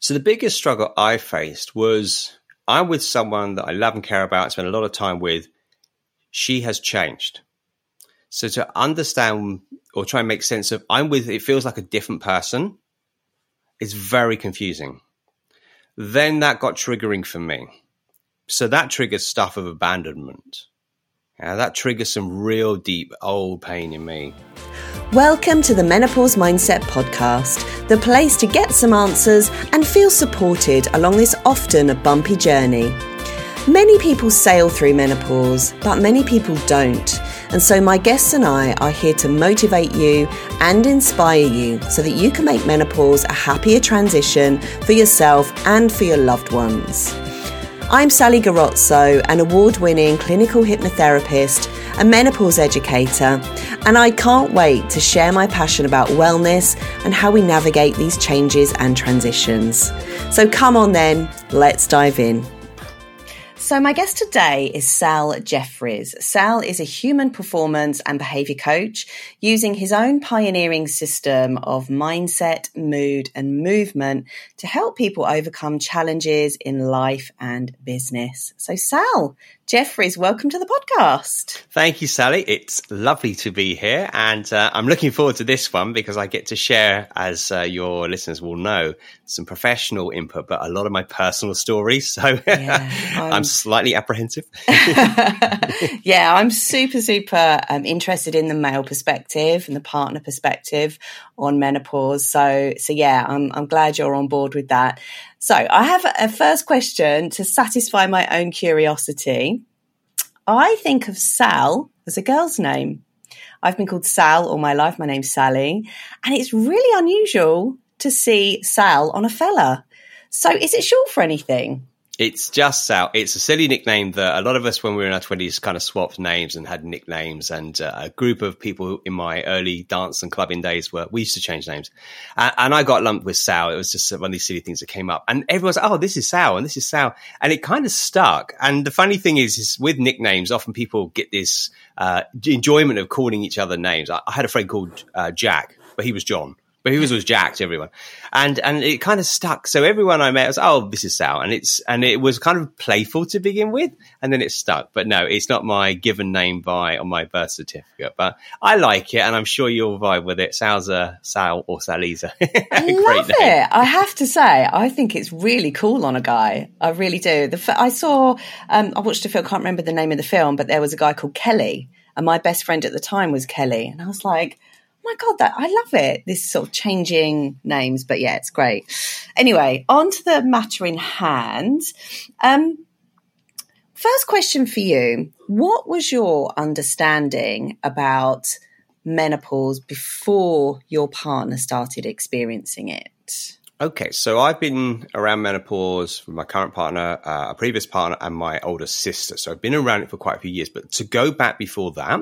So the biggest struggle I faced was I'm with someone that I love and care about, spend a lot of time with. She has changed. So to understand or try and make sense of I'm with it feels like a different person is very confusing. Then that got triggering for me. So that triggers stuff of abandonment. Yeah, that triggers some real deep old pain in me. Welcome to the Menopause Mindset Podcast, the place to get some answers and feel supported along this often a bumpy journey. Many people sail through menopause, but many people don't. And so, my guests and I are here to motivate you and inspire you so that you can make menopause a happier transition for yourself and for your loved ones. I'm Sally Garozzo, an award winning clinical hypnotherapist, a menopause educator, and I can't wait to share my passion about wellness and how we navigate these changes and transitions. So come on then, let's dive in. So, my guest today is Sal Jeffries. Sal is a human performance and behavior coach using his own pioneering system of mindset, mood, and movement to help people overcome challenges in life and business. So, Sal, Jeffries, welcome to the podcast. Thank you, Sally. It's lovely to be here. And uh, I'm looking forward to this one because I get to share, as uh, your listeners will know, some professional input, but a lot of my personal stories. So yeah, I'm, I'm, slightly apprehensive. yeah, I'm super, super um, interested in the male perspective and the partner perspective on menopause. So, so yeah, I'm, I'm glad you're on board with that. So I have a first question to satisfy my own curiosity. I think of Sal as a girl's name. I've been called Sal all my life. My name's Sally. And it's really unusual to see Sal on a fella. So is it short for anything? It's just Sal. It's a silly nickname that a lot of us, when we were in our twenties, kind of swapped names and had nicknames. And uh, a group of people in my early dance and clubbing days were we used to change names, and, and, I got lumped with Sal. It was just one of these silly things that came up, and everyone's like, "Oh, this is Sal, and this is Sal," and it kind of stuck. And the funny thing is, is with nicknames, often people get this uh, enjoyment of calling each other names. I, I had a friend called uh, Jack, but he was John but was was jacked everyone. And and it kind of stuck. So everyone i met was oh this is sal. And it's and it was kind of playful to begin with and then it stuck. But no it's not my given name by on my birth certificate. But i like it and i'm sure you'll vibe with it. Sal's a sal or saliza i love name. it. I have to say i think it's really cool on a guy. I really do. The i saw um, i watched a film can't remember the name of the film but there was a guy called kelly and my best friend at the time was kelly. And i was like my god that i love it. This sort of changing names but yeah it's great. Anyway on to the matter in hand. Um, first question for you. What was your understanding about menopause before your partner started experiencing it? Okay, so I've been around menopause with my current partner, uh, a previous partner, and my older sister. So I've been around it for quite a few years. But to go back before that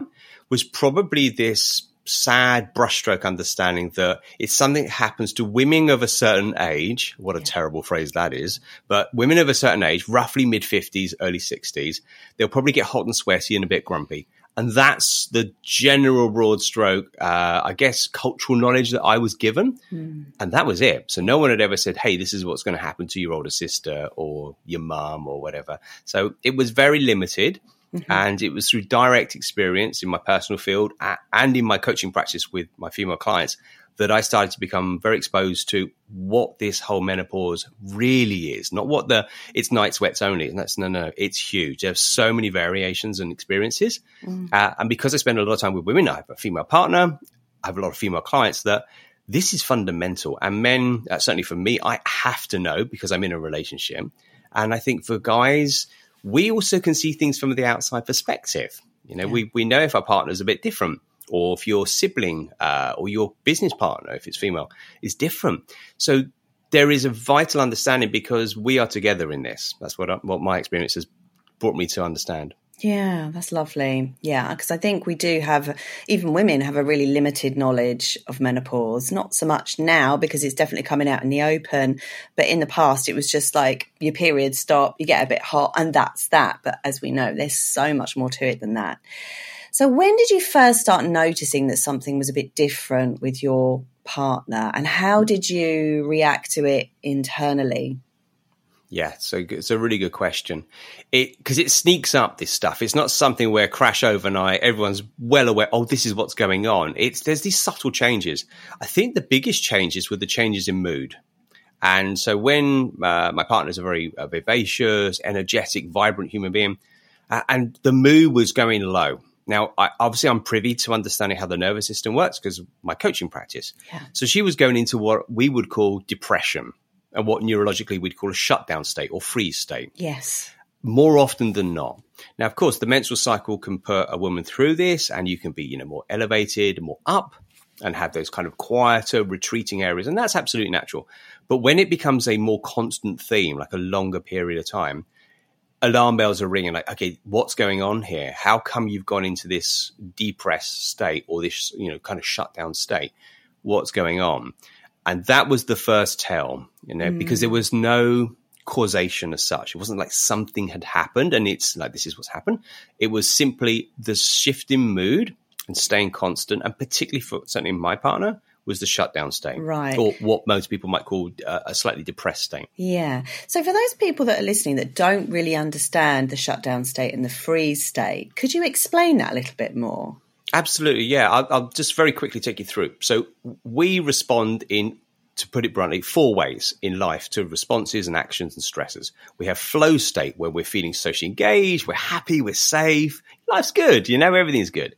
was probably this sad brushstroke understanding that it's something that happens to women of a certain age. What a terrible phrase that is. But women of a certain age, roughly mid 50s, early 60s, they'll probably get hot and sweaty and a bit grumpy. And that's the general broad stroke, uh, I guess, cultural knowledge that I was given. Mm. And that was it. So no one had ever said, hey, this is what's going to happen to your older sister or your mum or whatever. So it was very limited. Mm-hmm. And it was through direct experience in my personal field and in my coaching practice with my female clients that I started to become very exposed to what this whole menopause really is. Not what the it's night sweats only. And that's no, no, it's huge. There's so many variations and experiences. Mm. Uh, and because I spend a lot of time with women, I have a female partner, I have a lot of female clients that this is fundamental. And men, uh, certainly for me, I have to know because I'm in a relationship. And I think for guys, we also can see things from the outside perspective. You know, yeah. we, we know if our partner is a bit different, or if your sibling uh, or your business partner, if it's female, is different. So there is a vital understanding because we are together in this. That's what I, what my experience has brought me to understand. Yeah, that's lovely. Yeah, because I think we do have, even women have a really limited knowledge of menopause. Not so much now because it's definitely coming out in the open, but in the past it was just like your period stop, you get a bit hot, and that's that. But as we know, there's so much more to it than that. So when did you first start noticing that something was a bit different with your partner and how did you react to it internally? Yeah, so it's a really good question. It because it sneaks up this stuff. It's not something where crash overnight. Everyone's well aware. Oh, this is what's going on. It's there's these subtle changes. I think the biggest changes were the changes in mood. And so when uh, my partner's a very uh, vivacious, energetic, vibrant human being, uh, and the mood was going low. Now, I, obviously, I'm privy to understanding how the nervous system works because my coaching practice. Yeah. So she was going into what we would call depression and what neurologically we'd call a shutdown state or freeze state. Yes. More often than not. Now, of course, the menstrual cycle can put a woman through this, and you can be, you know, more elevated, more up, and have those kind of quieter, retreating areas, and that's absolutely natural. But when it becomes a more constant theme, like a longer period of time, alarm bells are ringing like okay what's going on here how come you've gone into this depressed state or this you know kind of shutdown state what's going on and that was the first tell you know mm. because there was no causation as such it wasn't like something had happened and it's like this is what's happened it was simply the shift in mood and staying constant and particularly for certainly my partner was the shutdown state, right? Or what most people might call uh, a slightly depressed state. Yeah. So for those people that are listening that don't really understand the shutdown state and the freeze state, could you explain that a little bit more? Absolutely. Yeah. I'll, I'll just very quickly take you through. So we respond in to put it bluntly, four ways in life to responses and actions and stresses. We have flow state where we're feeling socially engaged, we're happy, we're safe, life's good, you know, everything's good.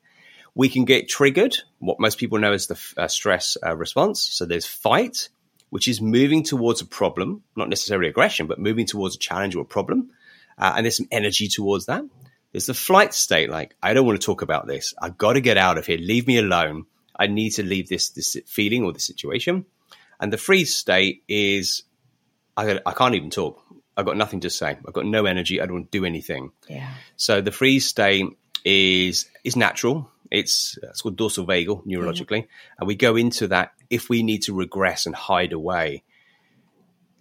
We can get triggered, what most people know as the uh, stress uh, response. So there's fight, which is moving towards a problem, not necessarily aggression, but moving towards a challenge or a problem. Uh, and there's some energy towards that. There's the flight state, like, I don't want to talk about this. I've got to get out of here. Leave me alone. I need to leave this, this feeling or the situation. And the freeze state is, I, I can't even talk. I've got nothing to say. I've got no energy. I don't want to do anything. Yeah. So the freeze state is is natural. It's, it's called dorsal vagal neurologically. Mm-hmm. And we go into that if we need to regress and hide away.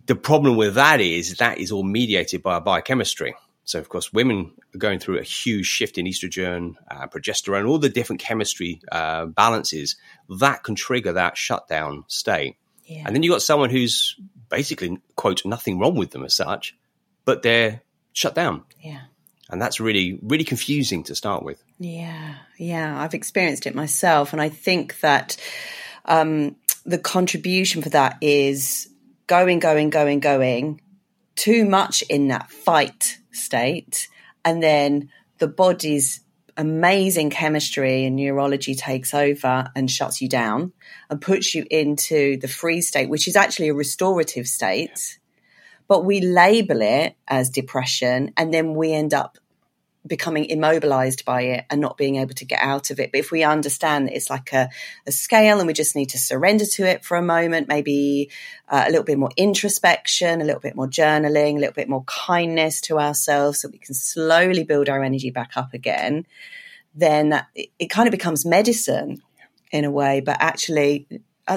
The problem with that is that is all mediated by our biochemistry. So, of course, women are going through a huge shift in estrogen, uh, progesterone, all the different chemistry uh, balances that can trigger that shutdown state. Yeah. And then you've got someone who's basically, quote, nothing wrong with them as such, but they're shut down. Yeah and that's really really confusing to start with yeah yeah i've experienced it myself and i think that um, the contribution for that is going going going going too much in that fight state. And then the body's amazing chemistry and neurology takes over and shuts you down and puts you into the freeze state which is actually a restorative state. But we label it as depression and then we end up becoming immobilized by it and not being able to get out of it. But if we understand it's like a, a scale and we just need to surrender to it for a moment, maybe uh, a little bit more introspection, a little bit more journaling, a little bit more kindness to ourselves so we can slowly build our energy back up again, then that, it, it kind of becomes medicine in a way. But actually,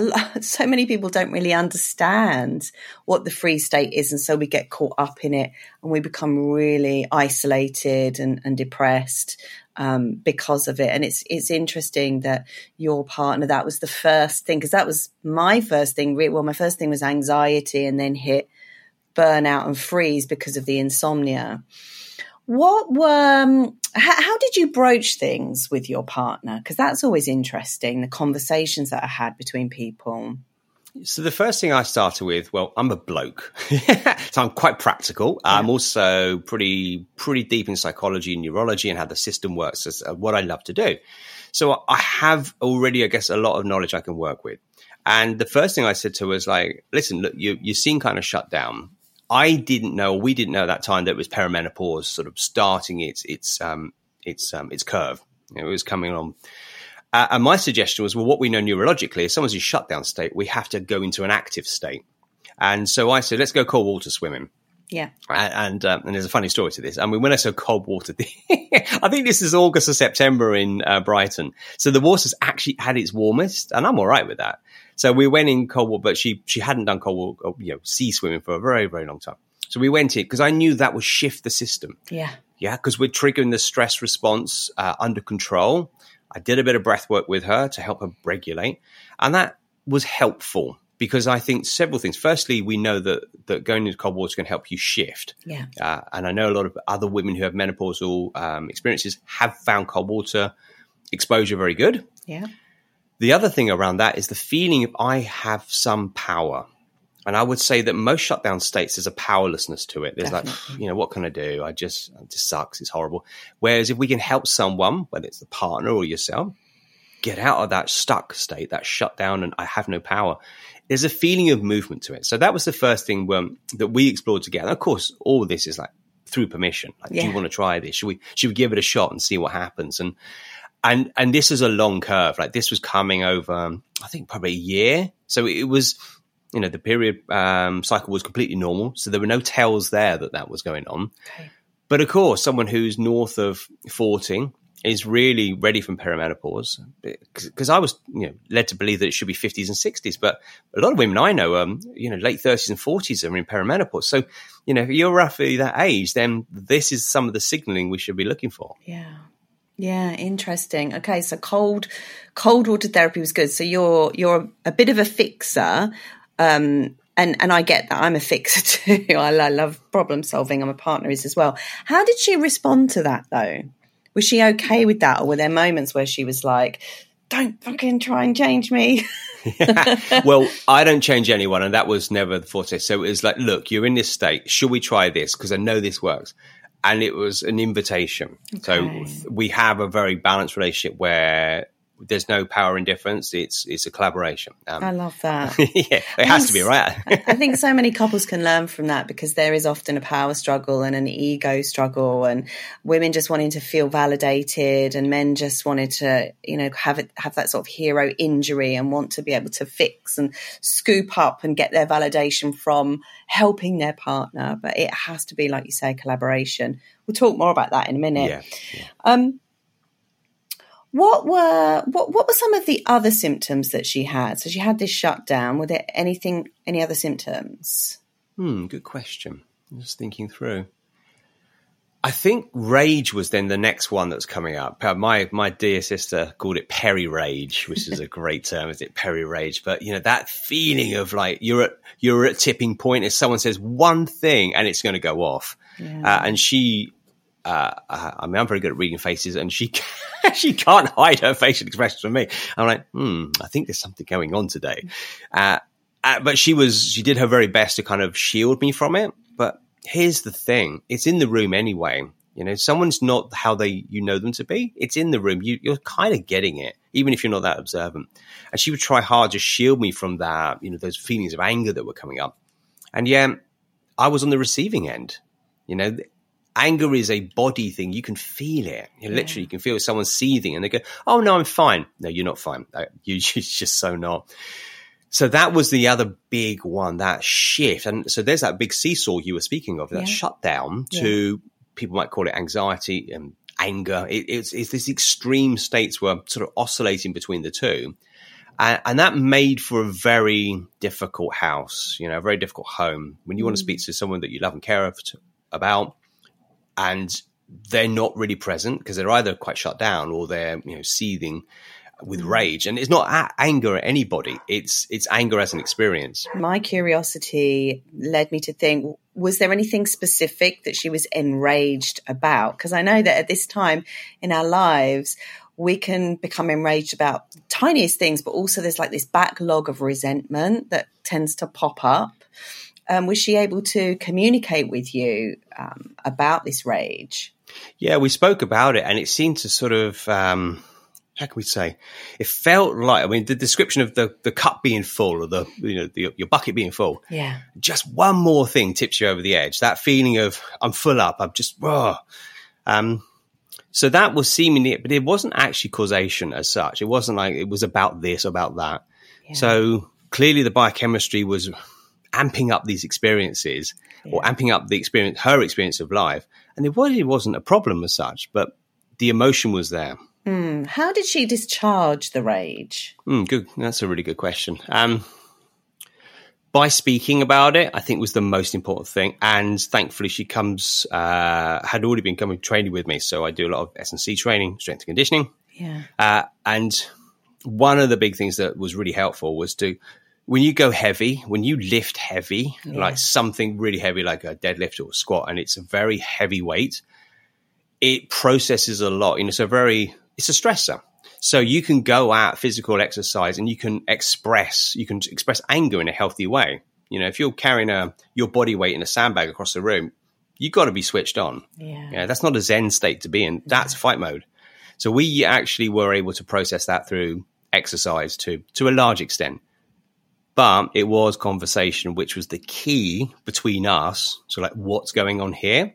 lot, so many people don't really understand what the freeze state is. And so we get caught up in it and we become really isolated and, and depressed um, because of it. And it's, it's interesting that your partner, that was the first thing, because that was my first thing. Well, my first thing was anxiety and then hit burnout and freeze because of the insomnia. What were, um, how, how, did you broach things with your partner? Because that's always interesting, the conversations that are had between people. So the first thing I started with, well, I'm a bloke, so I'm quite practical. Yeah. I'm also pretty pretty deep in psychology and neurology and how the system works. Is uh, what I love to do. So I have already, I guess, a lot of knowledge I can work with. And the first thing I said to her was like, "Listen, look, you you seem kind of shut down. I didn't know, we didn't know at that time that it was perimenopause sort of starting its its um, its um, its curve. It was coming on. Uh, and my suggestion was, well, what we know neurologically is someone's in shutdown state, we have to go into an active state. And so I said, let's go cold water swimming. Yeah. And and, um, and, there's a funny story to this. I mean, when I said cold water, I think this is August or September in uh, Brighton. So the water's actually had its warmest, and I'm all right with that. So we went in cold water, but she she hadn't done cold water, you know, sea swimming for a very very long time. So we went in because I knew that would shift the system. Yeah, yeah, because we're triggering the stress response uh, under control. I did a bit of breath work with her to help her regulate, and that was helpful because I think several things. Firstly, we know that that going into cold water can help you shift. Yeah. Uh, and I know a lot of other women who have menopausal um, experiences have found cold water exposure very good. Yeah. The other thing around that is the feeling of I have some power. And I would say that most shutdown states, there's a powerlessness to it. There's Definitely. like, you know, what can I do? I just, it just sucks. It's horrible. Whereas if we can help someone, whether it's the partner or yourself, get out of that stuck state, that shutdown, and I have no power, there's a feeling of movement to it. So that was the first thing um, that we explored together. Of course, all this is like through permission. Like, do you want to try this? Should we, should we give it a shot and see what happens? And, and and this is a long curve. Like this was coming over, um, I think probably a year. So it was, you know, the period um, cycle was completely normal. So there were no tells there that that was going on. Okay. But of course, someone who's north of forty is really ready for perimenopause because I was, you know, led to believe that it should be fifties and sixties. But a lot of women I know, um, you know, late thirties and forties are in perimenopause. So, you know, if you're roughly that age, then this is some of the signaling we should be looking for. Yeah. Yeah, interesting. Okay, so cold cold water therapy was good. So you're you're a bit of a fixer. Um and and I get that. I'm a fixer too. I, I love problem solving. I'm a partner is as well. How did she respond to that though? Was she okay with that or were there moments where she was like, Don't fucking try and change me? well, I don't change anyone, and that was never the forte. So it was like, look, you're in this state. Should we try this? Because I know this works. And it was an invitation. Okay. So we have a very balanced relationship where there's no power indifference. It's it's a collaboration. Um, I love that. yeah, it has to be right. I think so many couples can learn from that because there is often a power struggle and an ego struggle, and women just wanting to feel validated, and men just wanted to, you know, have it have that sort of hero injury and want to be able to fix and scoop up and get their validation from helping their partner. But it has to be, like you say, collaboration. We'll talk more about that in a minute. yeah, yeah. Um, what were what what were some of the other symptoms that she had? So she had this shutdown. Were there anything any other symptoms? Hmm, good question. I'm just thinking through. I think rage was then the next one that's coming up. Uh, My my dear sister called it peri rage, which is a great term, is it peri rage? But you know that feeling of like you're at you're at tipping point if someone says one thing and it's going to go off. Uh, and she, uh, uh, I mean, I'm very good at reading faces, and she she can't hide her facial expressions from me. I'm like, hmm, I think there's something going on today. Uh, uh, but she was she did her very best to kind of shield me from it. But here's the thing: it's in the room anyway. You know, someone's not how they you know them to be. It's in the room. You, you're kind of getting it, even if you're not that observant. And she would try hard to shield me from that. You know, those feelings of anger that were coming up. And yeah, I was on the receiving end. You know, anger is a body thing. You can feel it. You know, literally, you can feel someone seething, and they go, "Oh no, I'm fine." No, you're not fine. Uh, You, you're just so not. So that was the other big one, that shift. And so there's that big seesaw you were speaking of, that Yeah. shutdown to people might call it anxiety and anger. It, it's, it's this extreme states were sort of oscillating between the two. And, and that made for a very difficult house, you know, a very difficult home. When you want to speak to someone that you love and care of- about, and they're not really present because they're either quite shut down or they're you know seething with mm. rage and it's not anger at anybody it's it's anger as an experience My curiosity led me to think: was there anything specific that she was enraged about? Because I know that at this time in our lives. We can become enraged about tiniest things, but also there's like this backlog of resentment that tends to pop up. Um, was she able to communicate with you um, about this rage? yeah we spoke about it and it seemed to sort of um how can we say it felt like i mean the description of the the cup being full or the you know the, your bucket being full Yeah. just one more thing tips you over the edge. That feeling of I'm full up. I'm just oh. Um, so that was seemingly, it but it wasn't actually causation as such. It wasn't like it was about this, about that. So clearly, the biochemistry was amping up these experiences or amping up the experience, her experience of life, and it really wasn't a problem as such. But the emotion was there. How did she discharge the rage? Mm, good. That's a really good question. Um, by speaking about it, I think was the most important thing. And thankfully, she comes uh, had already been coming training with me, so I do a lot of S and C training, strength and conditioning, Yeah. uh, and one of the big things that was really helpful was to when you go heavy, when you lift heavy, yeah. like something really heavy, like a deadlift or a squat, and it's a very heavy weight, it processes a lot. You know, it's a very, it's a stressor. So you can go out physical exercise and you can express, you can express anger in a healthy way. You know, if you're carrying a your body weight in a sandbag across the room, you've got to be switched on. Yeah. yeah that's not a zen state to be in. That's yeah. fight mode. So we actually were able to process that through exercise to to a large extent. But it was conversation, which was the key between us. So, like, what's going on here?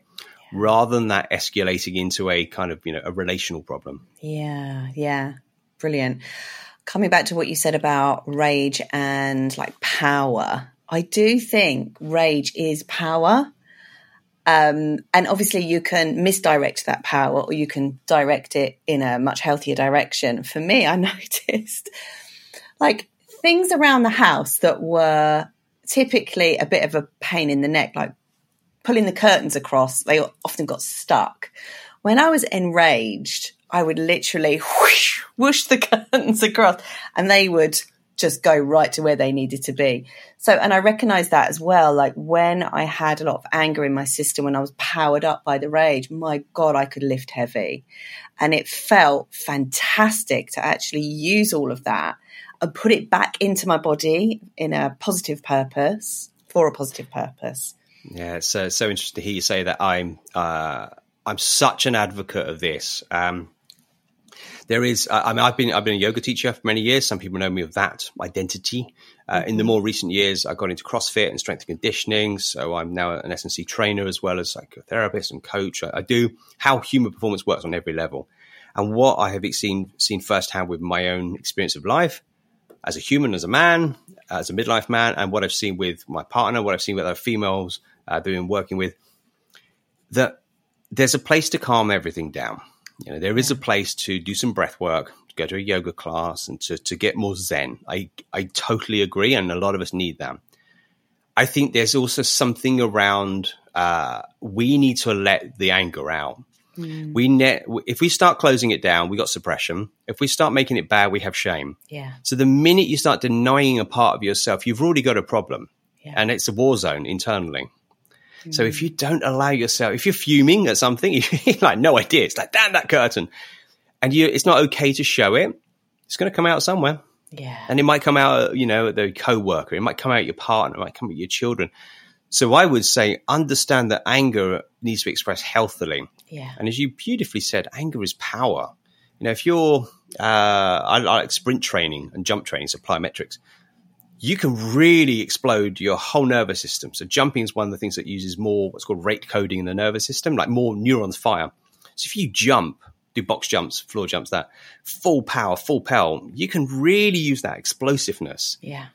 rather than that escalating into a kind of you know a relational problem yeah yeah brilliant coming back to what you said about rage and like power i do think rage is power um, and obviously you can misdirect that power or you can direct it in a much healthier direction for me i noticed like things around the house that were typically a bit of a pain in the neck, like pulling the curtains across, they often got stuck. When I was enraged, I would literally whoosh, whoosh the curtains across and they would just go right to where they needed to be. So, and I recognize that as well. Like when I had a lot of anger in my system, when I was powered up by the rage, my God, I could lift heavy. And it felt fantastic to actually use all of that and put it back into my body in a positive purpose for a positive purpose. Yeah, it's so, so interesting to hear you say that. I'm uh, I'm such an advocate of this. Um, there is, I mean, I've been I've been a yoga teacher for many years. Some people know me of that identity. Uh, in the more recent years, I got into CrossFit and strength and conditioning. So I'm now an S&C trainer as well as psychotherapist and coach. I, I do how human performance works on every level. And what I have seen seen firsthand with my own experience of life as a human, as a man, as a midlife man, and what I've seen with my partner, what I've seen with other females uh, I've been working with, that there's a place to calm everything down. You know, there is a place to do some breath work, to go to a yoga class, and to to get more zen. I I totally agree, and a lot of us need that. I think there's also something around uh, we need to let the anger out. Mm. We ne- if we start closing it down, we got suppression. If we start making it bad, we have shame. Yeah. So the minute you start denying a part of yourself, you've already got a problem, yeah. and it's a war zone internally. Mm. So if you don't allow yourself, if you're fuming at something, you're like no idea. It's like damn that curtain, and you, it's not okay to show it. It's going to come out somewhere. Yeah. And it might come out, you know, the co-worker. It might come out your partner. It might come out your children. So I would say understand that anger needs to be expressed healthily. Yeah. And as you beautifully said, anger is power. You know, if you're, uh, I like sprint training and jump training, so plyometrics, you can really explode your whole nervous system. So jumping is one of the things that uses more what's called rate coding in the nervous system, like more neurons fire. So if you jump, do box jumps, floor jumps, that full power, full pell, you can really use that explosiveness. Yeah.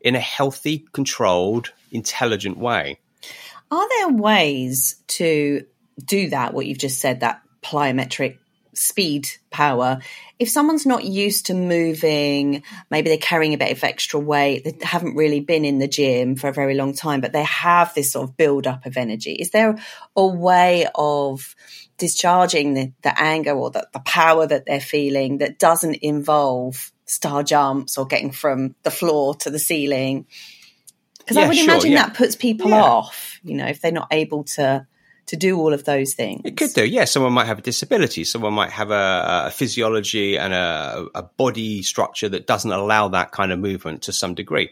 In a healthy, controlled, intelligent way. Are there ways to do that, what you've just said, that plyometric speed power if someone's not used to moving maybe they're carrying a bit of extra weight they haven't really been in the gym for a very long time but they have this sort of build up of energy is there a way of discharging the, the anger or the, the power that they're feeling that doesn't involve star jumps or getting from the floor to the ceiling because yeah, I would sure, imagine yeah. that puts people yeah. off, you know, if they're not able to to do all of those things. It could do, yeah. Someone might have a disability. Someone might have a, a physiology and a, a, body structure that doesn't allow that kind of movement to some degree.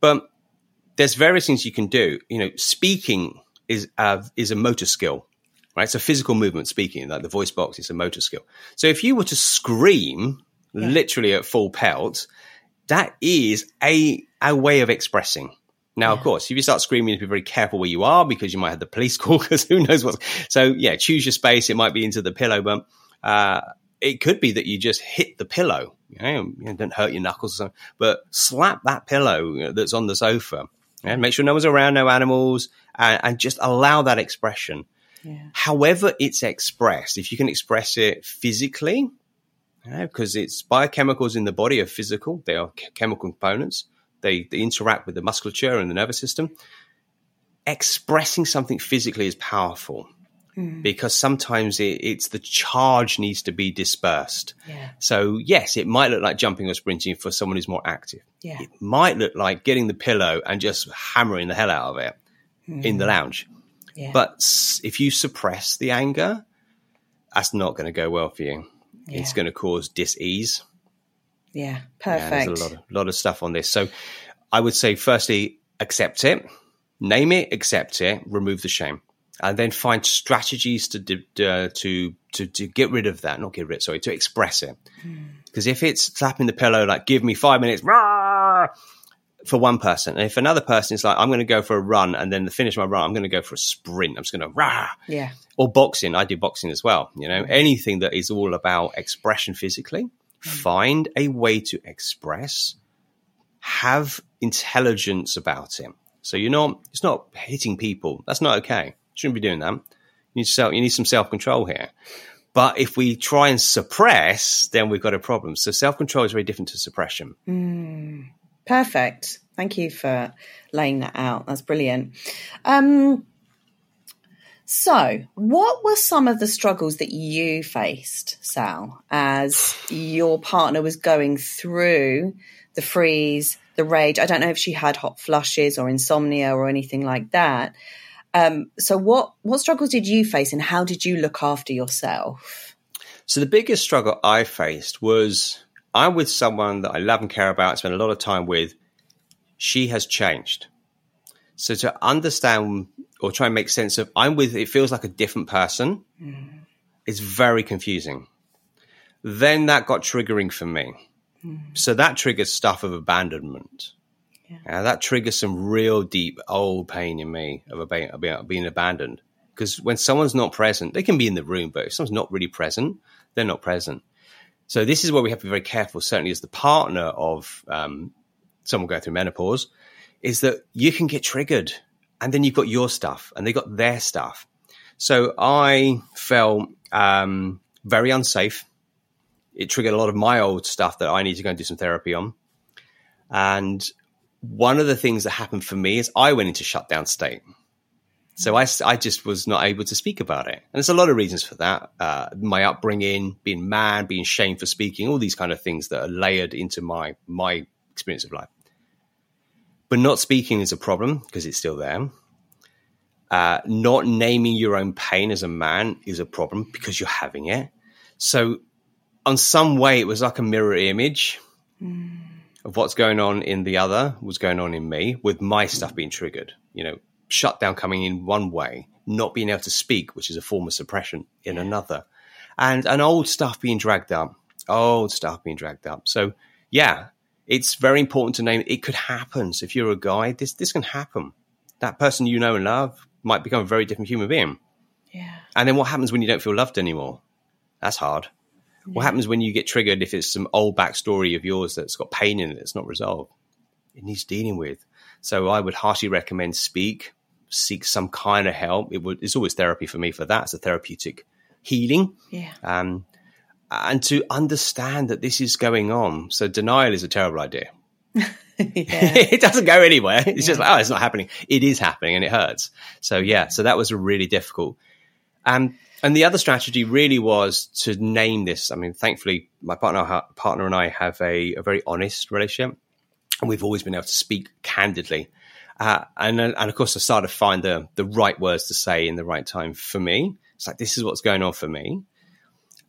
But there's various things you can do. You know, speaking is uh, is a motor skill, right? It's a physical movement. Speaking, like the voice box, is a motor skill. So if you were to scream yeah. literally at full pelt, that is a a way of expressing now, of course, if you start screaming, be very careful where you are because you might have the police call because who knows what. So, yeah, choose your space. It might be into the pillow, but uh, it could be that you just hit the pillow. You know, you don't hurt your knuckles, or something, but slap that pillow that's on the sofa. Yeah? Make sure no one's around, no animals, and, and just allow that expression. Yeah. However, it's expressed, if you can express it physically, because it's biochemicals in the body are physical, they are chemical components they, they interact with the musculature and the nervous system. Expressing something physically is powerful. Mm. because sometimes it, it's the charge needs to be dispersed. Yeah. So yes, it might look like jumping or sprinting for someone who's more active. Yeah. It might look like getting the pillow and just hammering the hell out of it in the mm. lounge. Yeah. But if you suppress the anger, that's not going to go well for you. It's going to cause dis-ease. yeah. Yeah, Perfect. there's a lot of, lot of stuff on this. So I would say, firstly, accept it, name it, accept it, remove the shame, and then find strategies to uh, to to to get rid of that. Not get rid, sorry, to express it. Because if it's slapping the pillow, like give me five minutes, rah, for one person, and if another person is like, I'm going to go for a run, and then to finish my run, I'm going to go for a sprint. I'm just going to rah. yeah. Or boxing, I do boxing as well. You know, anything that is all about expression physically, find a way to express, have intelligence about it. So you're not, it's not hitting people. That's not okay. Shouldn't be doing that. You need, self, you need some self control here. But if we try and suppress, then we've got a problem. So self control is very different to suppression. Perfect. Thank you for laying that out. That's brilliant. Um, so, what were some of the struggles that you faced, Sal, as your partner was going through the freeze, the rage? I don't know if she had hot flushes or insomnia or anything like that. Um, so, what what struggles did you face, and how did you look after yourself? So the biggest struggle I faced was I'm with someone that I love and care about, spend a lot of time with. She has changed. So to understand or try and make sense of I'm with it feels like a different person. It's very confusing. Then that got triggering for me. So that triggered stuff of abandonment. Uh, that triggers some real deep old pain in me of about being abandoned. Because when someone's not present, they can be in the room, but if someone's not really present, they're not present. So this is where we have to be very careful, certainly as the partner of um, someone going through menopause, is that you can get triggered and then you've got your stuff and they've got their stuff. So I felt um, very unsafe. It triggered a lot of my old stuff that I need to go and do some therapy on. And one of the things that happened for me is I went into shutdown state. So I, I just was not able to speak about it. And there's a lot of reasons for that. Uh, my upbringing, being mad, being shamed for speaking, all these kind of things that are layered into my, my experience of life. But not speaking is a problem because it's still there. Uh, not naming your own pain as a man is a problem because you're having it. So, on some way, it was like a mirror image of what's going on in the other was going on in me with my stuff being triggered. You know, shutdown coming in one way, not being able to speak, which is a form of suppression, in another, and and old stuff being dragged up, old stuff being dragged up. So, yeah, it's very important to name it could happen. So if you're a guy, this this can happen. That person you know and love might become a very different human being. Yeah. And then what happens when you don't feel loved anymore? That's hard. What happens when you get triggered if it's some old backstory of yours that's got pain in it that's not resolved? It needs dealing with. So I would heartily recommend speak, seek some kind of help. It would it's always therapy for me for that. It's a therapeutic healing. Yeah. Um, and to understand that this is going on. So denial is a terrible idea. it doesn't go anywhere. It's just like, oh, it's not happening. It is happening and it hurts. So yeah, so that was really difficult. Um, and the other strategy really was to name this. I mean, thankfully, my partner partner and I have a, a very honest relationship, and we've always been able to speak candidly. Uh, and and of course, I started to find the the right words to say in the right time for me. It's like this is what's going on for me.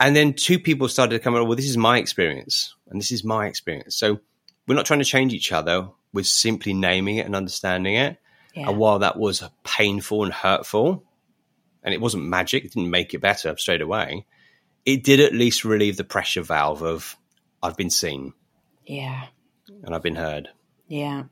And then two people started to come up. Well, this is my experience, and this is my experience. So we're not trying to change each other. We're simply naming it and understanding it. Yeah. And while that was painful and hurtful, and it wasn't magic, it didn't make it better straight away, it did at least relieve the pressure valve of I've been seen Yeah. and I've been heard. Yeah.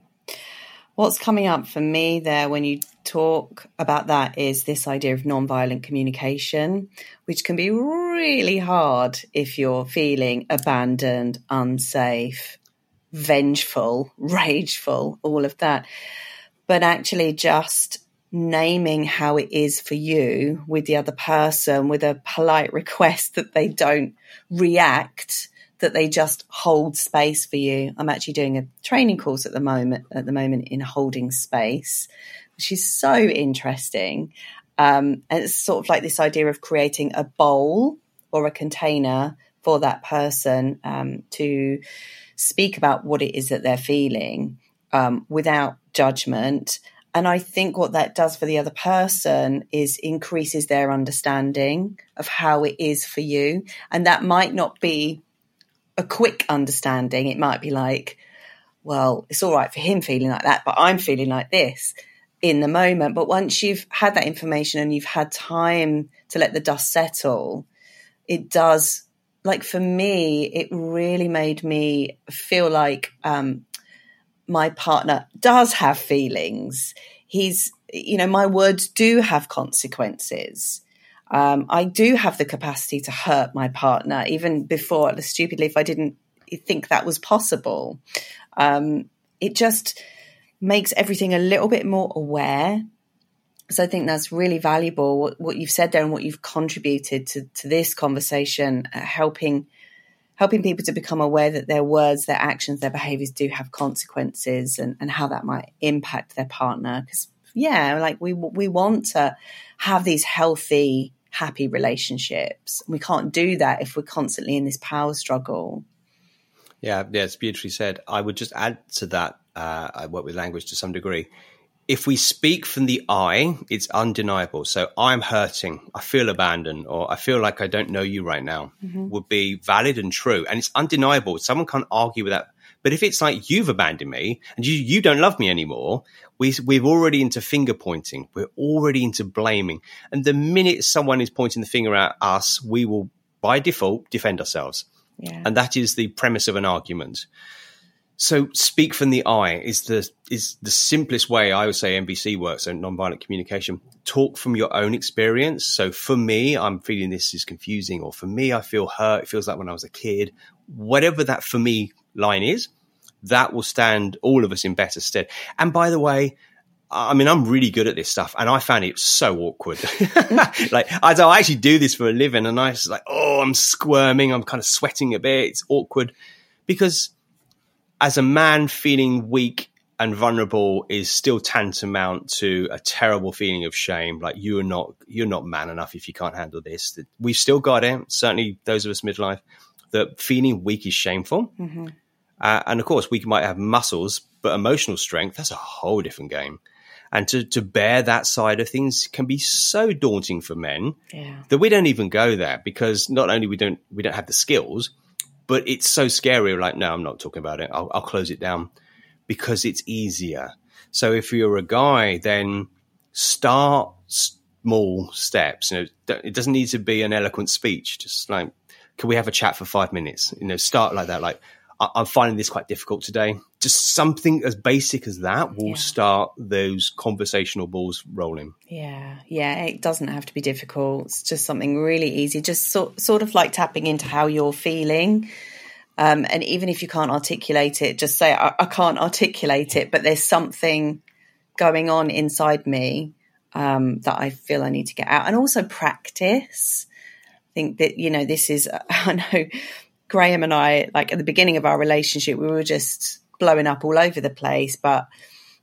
What's coming up for me there when you talk about that is this idea of nonviolent communication, which can be really hard if you're feeling abandoned, unsafe, vengeful, rageful, all of that. But actually, just naming how it is for you with the other person with a polite request that they don't react that they just hold space for you i'm actually doing a training course at the moment at the moment in holding space which is so interesting Um, and it's sort of like this idea of creating a bowl or a container for that person um, to speak about what it is that they're feeling um, without judgment. And I think what that does for the other person is increases their understanding of how it is for you. And that might not be a quick understanding. It might be like, well, it's all right for him feeling like that, but I'm feeling like this in the moment. But once you've had that information and you've had time to let the dust settle, it does, like for me, it really made me feel like um, my partner does have feelings. He's, you know, my words do have consequences. Um, I do have the capacity to hurt my partner, even before, stupidly, if I didn't think that was possible. Um, it just makes everything a little bit more aware. So I think that's really valuable what, what you've said there and what you've contributed to, to this conversation, uh, helping helping people to become aware that their words, their actions, their behaviors do have consequences and, and how that might impact their partner. Because yeah, like we we want to have these healthy, happy relationships. We can't do that if we're constantly in this power struggle. Yeah, yeah, it's beautifully said. I would just add to that. Uh, I work with language to some degree. If we speak from the I, it's undeniable. So I'm hurting, I feel abandoned, or I feel like I don't know you right now, mm-hmm. would be valid and true, and it's undeniable. Someone can't argue with that. But if it's like you've abandoned me and you you don't love me anymore, we we're already into finger pointing. We're already into blaming, and the minute someone is pointing the finger at us, we will by default defend ourselves. Yeah. And that is the premise of an argument. So speak from the I is the is the simplest way I would say NVC works, so nonviolent communication. Talk from your own experience. So for me, I'm feeling this is confusing, or for me, I feel hurt. It feels like when I was a kid. Whatever that for me line is, that will stand all of us in better stead. And by the way, I mean, I'm really good at this stuff, and I found it so awkward. like, I, I actually do this for a living, and I was like, oh, I'm squirming, I'm kind of sweating a bit. It's awkward because as a man, feeling weak and vulnerable is still tantamount to a terrible feeling of shame. Like you're not you're not man enough if you can't handle this. We've still got it. Certainly, those of us midlife, that feeling weak is shameful. Mm-hmm. Uh, and of course, we might have muscles, but emotional strength, that's a whole different game and to, to bear that side of things can be so daunting for men yeah. that we don't even go there because not only we don't we don't have the skills, but it's so scary. Like, no, I'm not talking about it. I'll, I'll close it down because it's easier. So if you're a guy, then start small steps. You know, it doesn't need to be an eloquent speech. Just like, can we have a chat for five minutes? You know, start like that. Like, I'm finding this quite difficult today. Just something as basic as that will yeah. start those conversational balls rolling. Yeah, yeah. It doesn't have to be difficult. It's just something really easy. Just sort sort of like tapping into how you're feeling. Um, and even if you can't articulate it, just say, I, I, can't articulate it, but there's something going on inside me um, that I feel I need to get out. And also practice. I think that, you know, this is, I know Graham and I, like at the beginning of our relationship, we were just blowing up all over the place. But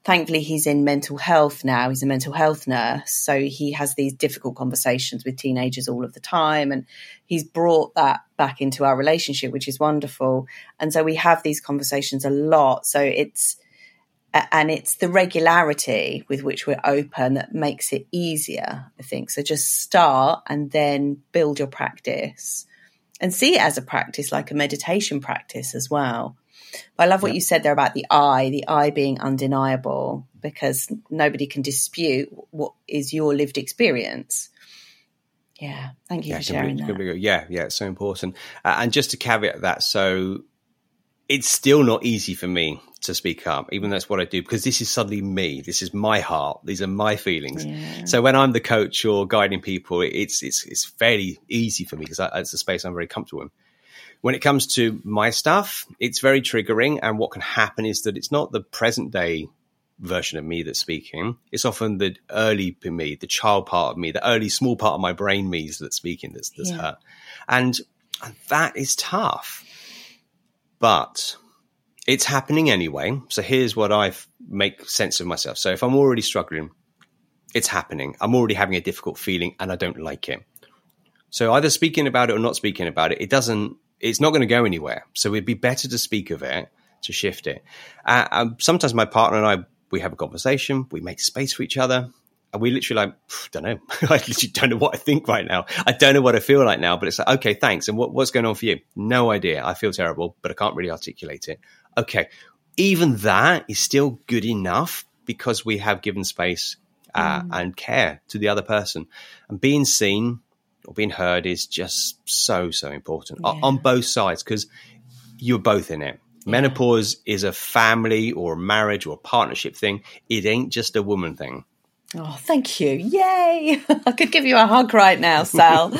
thankfully, he's in mental health now. He's a mental health nurse. So he has these difficult conversations with teenagers all of the time. And he's brought that back into our relationship, which is wonderful. And so we have these conversations a lot. So it's, and it's the regularity with which we're open that makes it easier, I think. So just start and then build your practice and see it as a practice, like a meditation practice as well. But I love what yep. you said there about the I, the I being undeniable, because nobody can dispute what is your lived experience. Yeah, thank you yeah, for sharing be, that. Yeah, yeah, it's so important. Uh, and just to caveat that, so it's still not easy for me to speak up, even though that's what I do, because this is suddenly me. This is my heart. These are my feelings. Yeah. So when I'm the coach or guiding people, it's it's it's fairly easy for me because it's a space I'm very comfortable in. When it comes to my stuff, it's very triggering, and what can happen is that it's not the present day version of me that's speaking. It's often the early me, the child part of me, the early small part of my brain me that's speaking. That's that's yeah. hurt, and, and that is tough. But it's happening anyway. So here's what I make sense of myself. So if I'm already struggling, it's happening. I'm already having a difficult feeling and I don't like it. So either speaking about it or not speaking about it, it doesn't, it's not going to go anywhere. So it'd be better to speak of it to shift it. Uh, um, sometimes my partner and I, we have a conversation, we make space for each other. And we literally like, don't know. I literally don't know what I think right now. I don't know what I feel like now, but it's like, okay, thanks. And what, what's going on for you? No idea. I feel terrible, but I can't really articulate it. Okay. Even that is still good enough because we have given space uh, mm. and care to the other person. And being seen or being heard is just so, so important yeah. on both sides because you're both in it. Yeah. Menopause is a family or a marriage or a partnership thing. It ain't just a woman thing. Oh, thank you. Yay. I could give you a hug right now, Sal.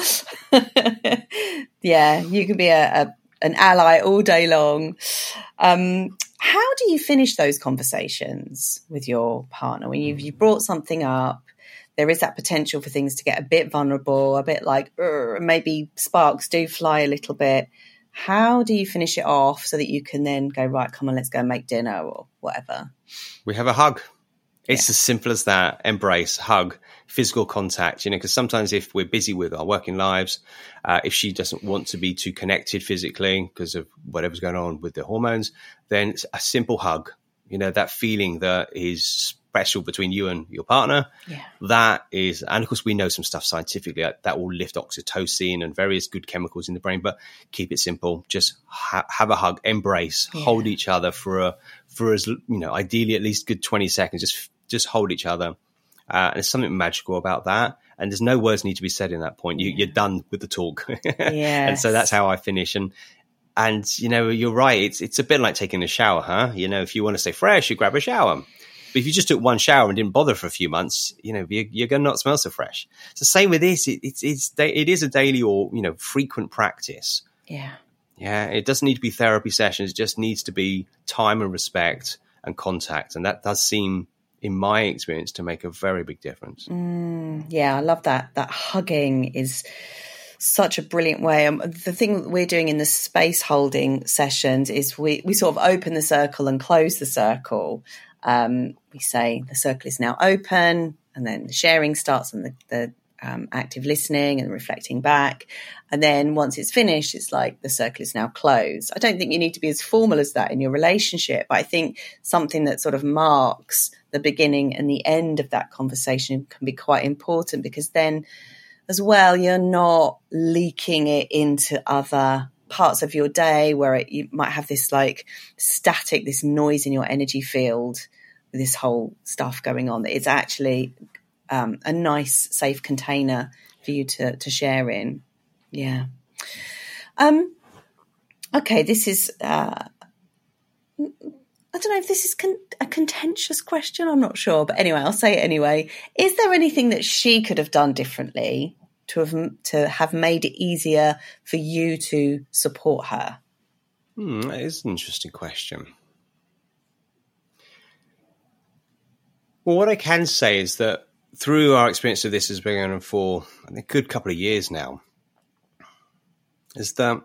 yeah, you could be a, a, an ally all day long. Um, how do you finish those conversations with your partner when you've, you've brought something up? There is that potential for things to get a bit vulnerable, a bit like maybe sparks do fly a little bit. How do you finish it off so that you can then go, right, come on, let's go make dinner or whatever? We have a hug. It's yeah. as simple as that. Embrace, hug, physical contact. You know, because sometimes if we're busy with our working lives, uh, if she doesn't want to be too connected physically because of whatever's going on with the hormones, then a simple hug. You know, that feeling that is special between you and your partner. Yeah. That is, and of course, we know some stuff scientifically that will lift oxytocin and various good chemicals in the brain. But keep it simple. Just ha- have a hug, embrace, yeah. hold each other for a for as you know, ideally at least good twenty seconds. Just just hold each other. Uh, and there's something magical about that. And there's no words need to be said in that point. You, are done with the talk. and so that's how I finish. And, and, you know, you're right. It's, it's a bit like taking a shower, huh? You know, if you want to stay fresh, you grab a shower. But if you just took one shower and didn't bother for a few months, you know, you're, you're going to not smell so fresh. It's the same with this. It, it's, it's, it is a daily or, you know, frequent practice. Yeah. Yeah. It doesn't need to be therapy sessions. It just needs to be time and respect and contact. And that does seem in my experience, to make a very big difference. Mm, yeah, I love that. That hugging is such a brilliant way. Um, the thing we're doing in the space holding sessions is we, we sort of open the circle and close the circle. Um, we say the circle is now open, and then the sharing starts and the, the um, active listening and reflecting back. And then once it's finished, it's like the circle is now closed. I don't think you need to be as formal as that in your relationship, but I think something that sort of marks the beginning and the end of that conversation can be quite important because then as well you're not leaking it into other parts of your day where it, you might have this like static this noise in your energy field this whole stuff going on that it's actually um, a nice safe container for you to to share in yeah um okay this is uh I don't know if this is con- a contentious question. I'm not sure, but anyway, I'll say it anyway. Is there anything that she could have done differently to have to have made it easier for you to support her? Hmm, that is an interesting question. Well, what I can say is that through our experience of this has been going on for a good couple of years now, is that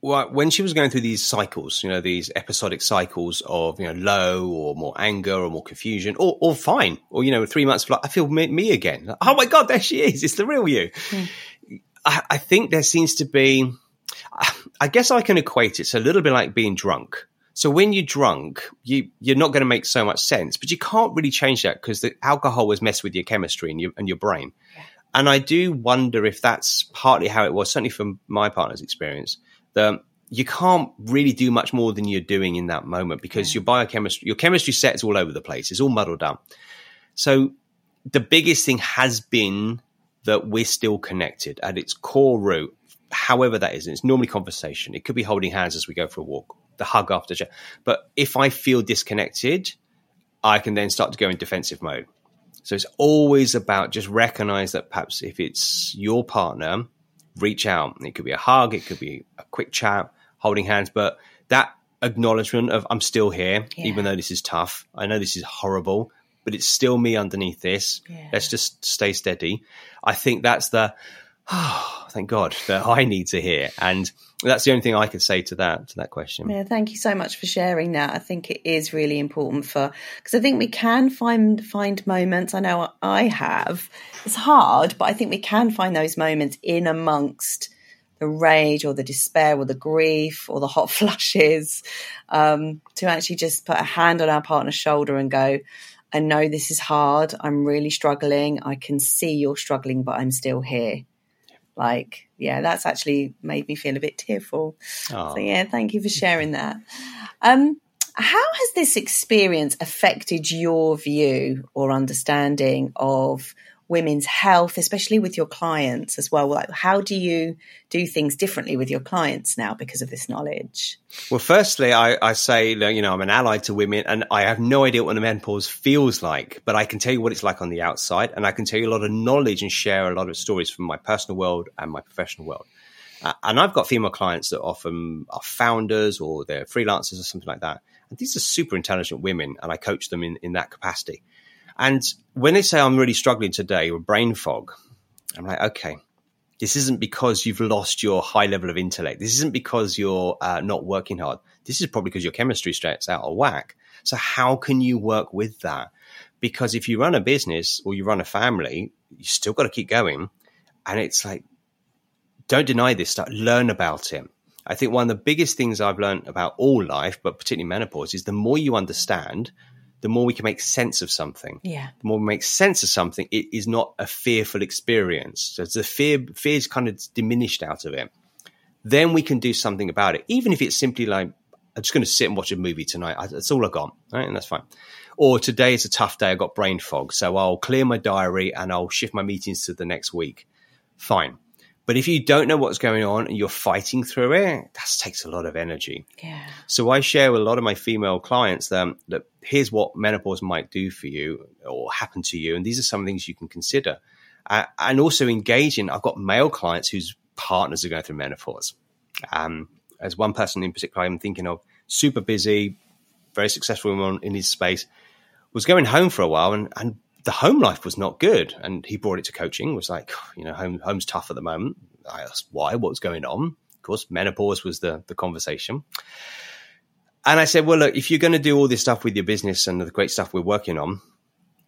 well, when she was going through these cycles, you know, these episodic cycles of, you know, low or more anger or more confusion or, or fine, or, you know, three months, like, I feel me, me, again. Oh my God, there she is. It's the real you. Mm. I, I, think there seems to be, I guess I can equate it. It's a little bit like being drunk. So when you're drunk, you, you're not going to make so much sense, but you can't really change that because the alcohol has messed with your chemistry and your, and your brain. And I do wonder if that's partly how it was, certainly from my partner's experience that you can't really do much more than you're doing in that moment because your biochemistry, your chemistry sets all over the place. It's all muddled up. So the biggest thing has been that we're still connected at its core root, however that is. And it's normally conversation. It could be holding hands as we go for a walk, the hug after. Chat. But if I feel disconnected, I can then start to go in defensive mode. So it's always about just recognize that perhaps if it's your partner reach out. It could be a hug, it could be a quick chat, holding hands, but that acknowledgement of I'm still here, yeah. even though this is tough. I know this is horrible, but it's still me underneath this. Yeah. Let's just stay steady. I think that's the oh, thank God that I need to hear. And that's the only thing I could say to that to that question. Yeah, thank you so much for sharing that. I think it is really important for because I think we can find find moments. I know I have. It's hard, but I think we can find those moments in amongst the rage or the despair or the grief or the hot flushes um, to actually just put a hand on our partner's shoulder and go, I know this is hard. I'm really struggling. I can see you're struggling, but I'm still here. Like, yeah, that's actually made me feel a bit tearful. So, yeah, thank you for sharing that. Um, how has this experience affected your view or understanding of women's health, especially with your clients as well? Like, how do you do things differently with your clients now because of this knowledge? Well, firstly, I, I say, you know, I'm an ally to women and I have no idea what the menopause feels like, but I can tell you what it's like on the outside. And I can tell you a lot of knowledge and share a lot of stories from my personal world and my professional world. Uh, and I've got female clients that often are founders or they're freelancers or something like that. And these are super intelligent women, and I coach them in, in that capacity. And when they say I'm really struggling today with brain fog, I'm like, okay, this isn't because you've lost your high level of intellect. This isn't because you're uh, not working hard. This is probably because your chemistry straight's out of whack. So how can you work with that? Because if you run a business or you run a family, you still got to keep going. And it's like, don't deny this stuff. Learn about it. I think one of the biggest things I've learned about all life, but particularly menopause, is the more you understand, the more we can make sense of something. Yeah. The more we make sense of something, it is not a fearful experience. So the fear, fear is kind of diminished out of it. Then we can do something about it, even if it's simply like, I'm just going to sit and watch a movie tonight. That's all I've got, right? And that's fine. Or today is a tough day. I got brain fog, so I'll clear my diary and I'll shift my meetings to the next week. Fine. But if you don't know what's going on and you're fighting through it, that takes a lot of energy. Yeah. So I share with a lot of my female clients that, that here's what menopause might do for you or happen to you. And these are some things you can consider. Uh, and also engaging, I've got male clients whose partners are going through menopause. Um, as one person in particular I'm thinking of, super busy, very successful woman in his space, was going home for a while and, and the home life was not good. And he brought it to coaching, was like, you know, home, home's tough at the moment. I asked why, what's going on? Of course, menopause was the, the conversation. And I said, well, look, if you're going to do all this stuff with your business and the great stuff we're working on,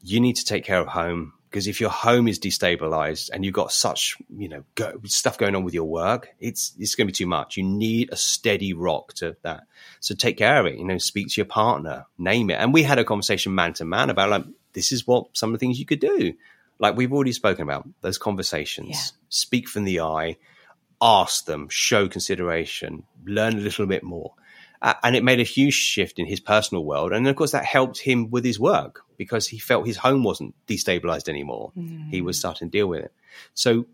you need to take care of home because if your home is destabilized and you've got such, you know, go, stuff going on with your work, it's it's going to be too much. You need a steady rock to that. So take care of it. You know, speak to your partner, name it. And we had a conversation man to man about like this is what some of the things you could do. Like we've already spoken about those conversations. Yeah. Speak from the I, ask them, show consideration, learn a little bit more. Uh, and it made a huge shift in his personal world. And of course, that helped him with his work because he felt his home wasn't destabilized anymore. Mm. He was starting to deal with it. So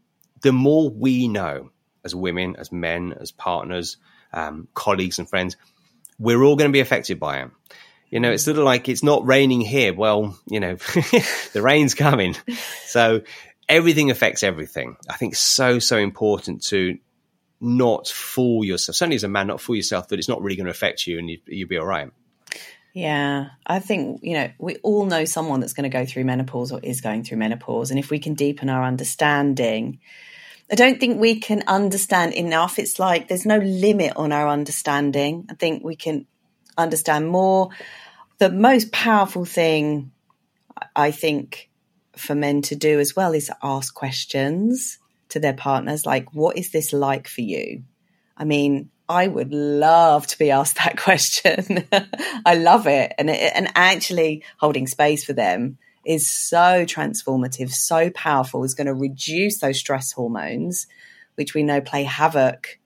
the more we know as women, as men, as partners, um, colleagues, and friends, we're all going to be affected by it. You know, it's sort of like it's not raining here. Well, you know, the rain's coming. So everything affects everything. I think so, so important to not fool yourself. Certainly as a man, not fool yourself that it's not really going to affect you and you, you'll be all right. Yeah, I think, you know, we all know someone that's going to go through menopause or is going through menopause. And if we can deepen our understanding, I don't think we can understand enough. It's like there's no limit on our understanding. I think we can understand more. The most powerful thing I think for men to do as well is ask questions to their partners like, what is this like for you? I mean, I would love to be asked that question. I love it. And, it, and actually holding space for them is so transformative, so powerful, is going to reduce those stress hormones, which we know play havoc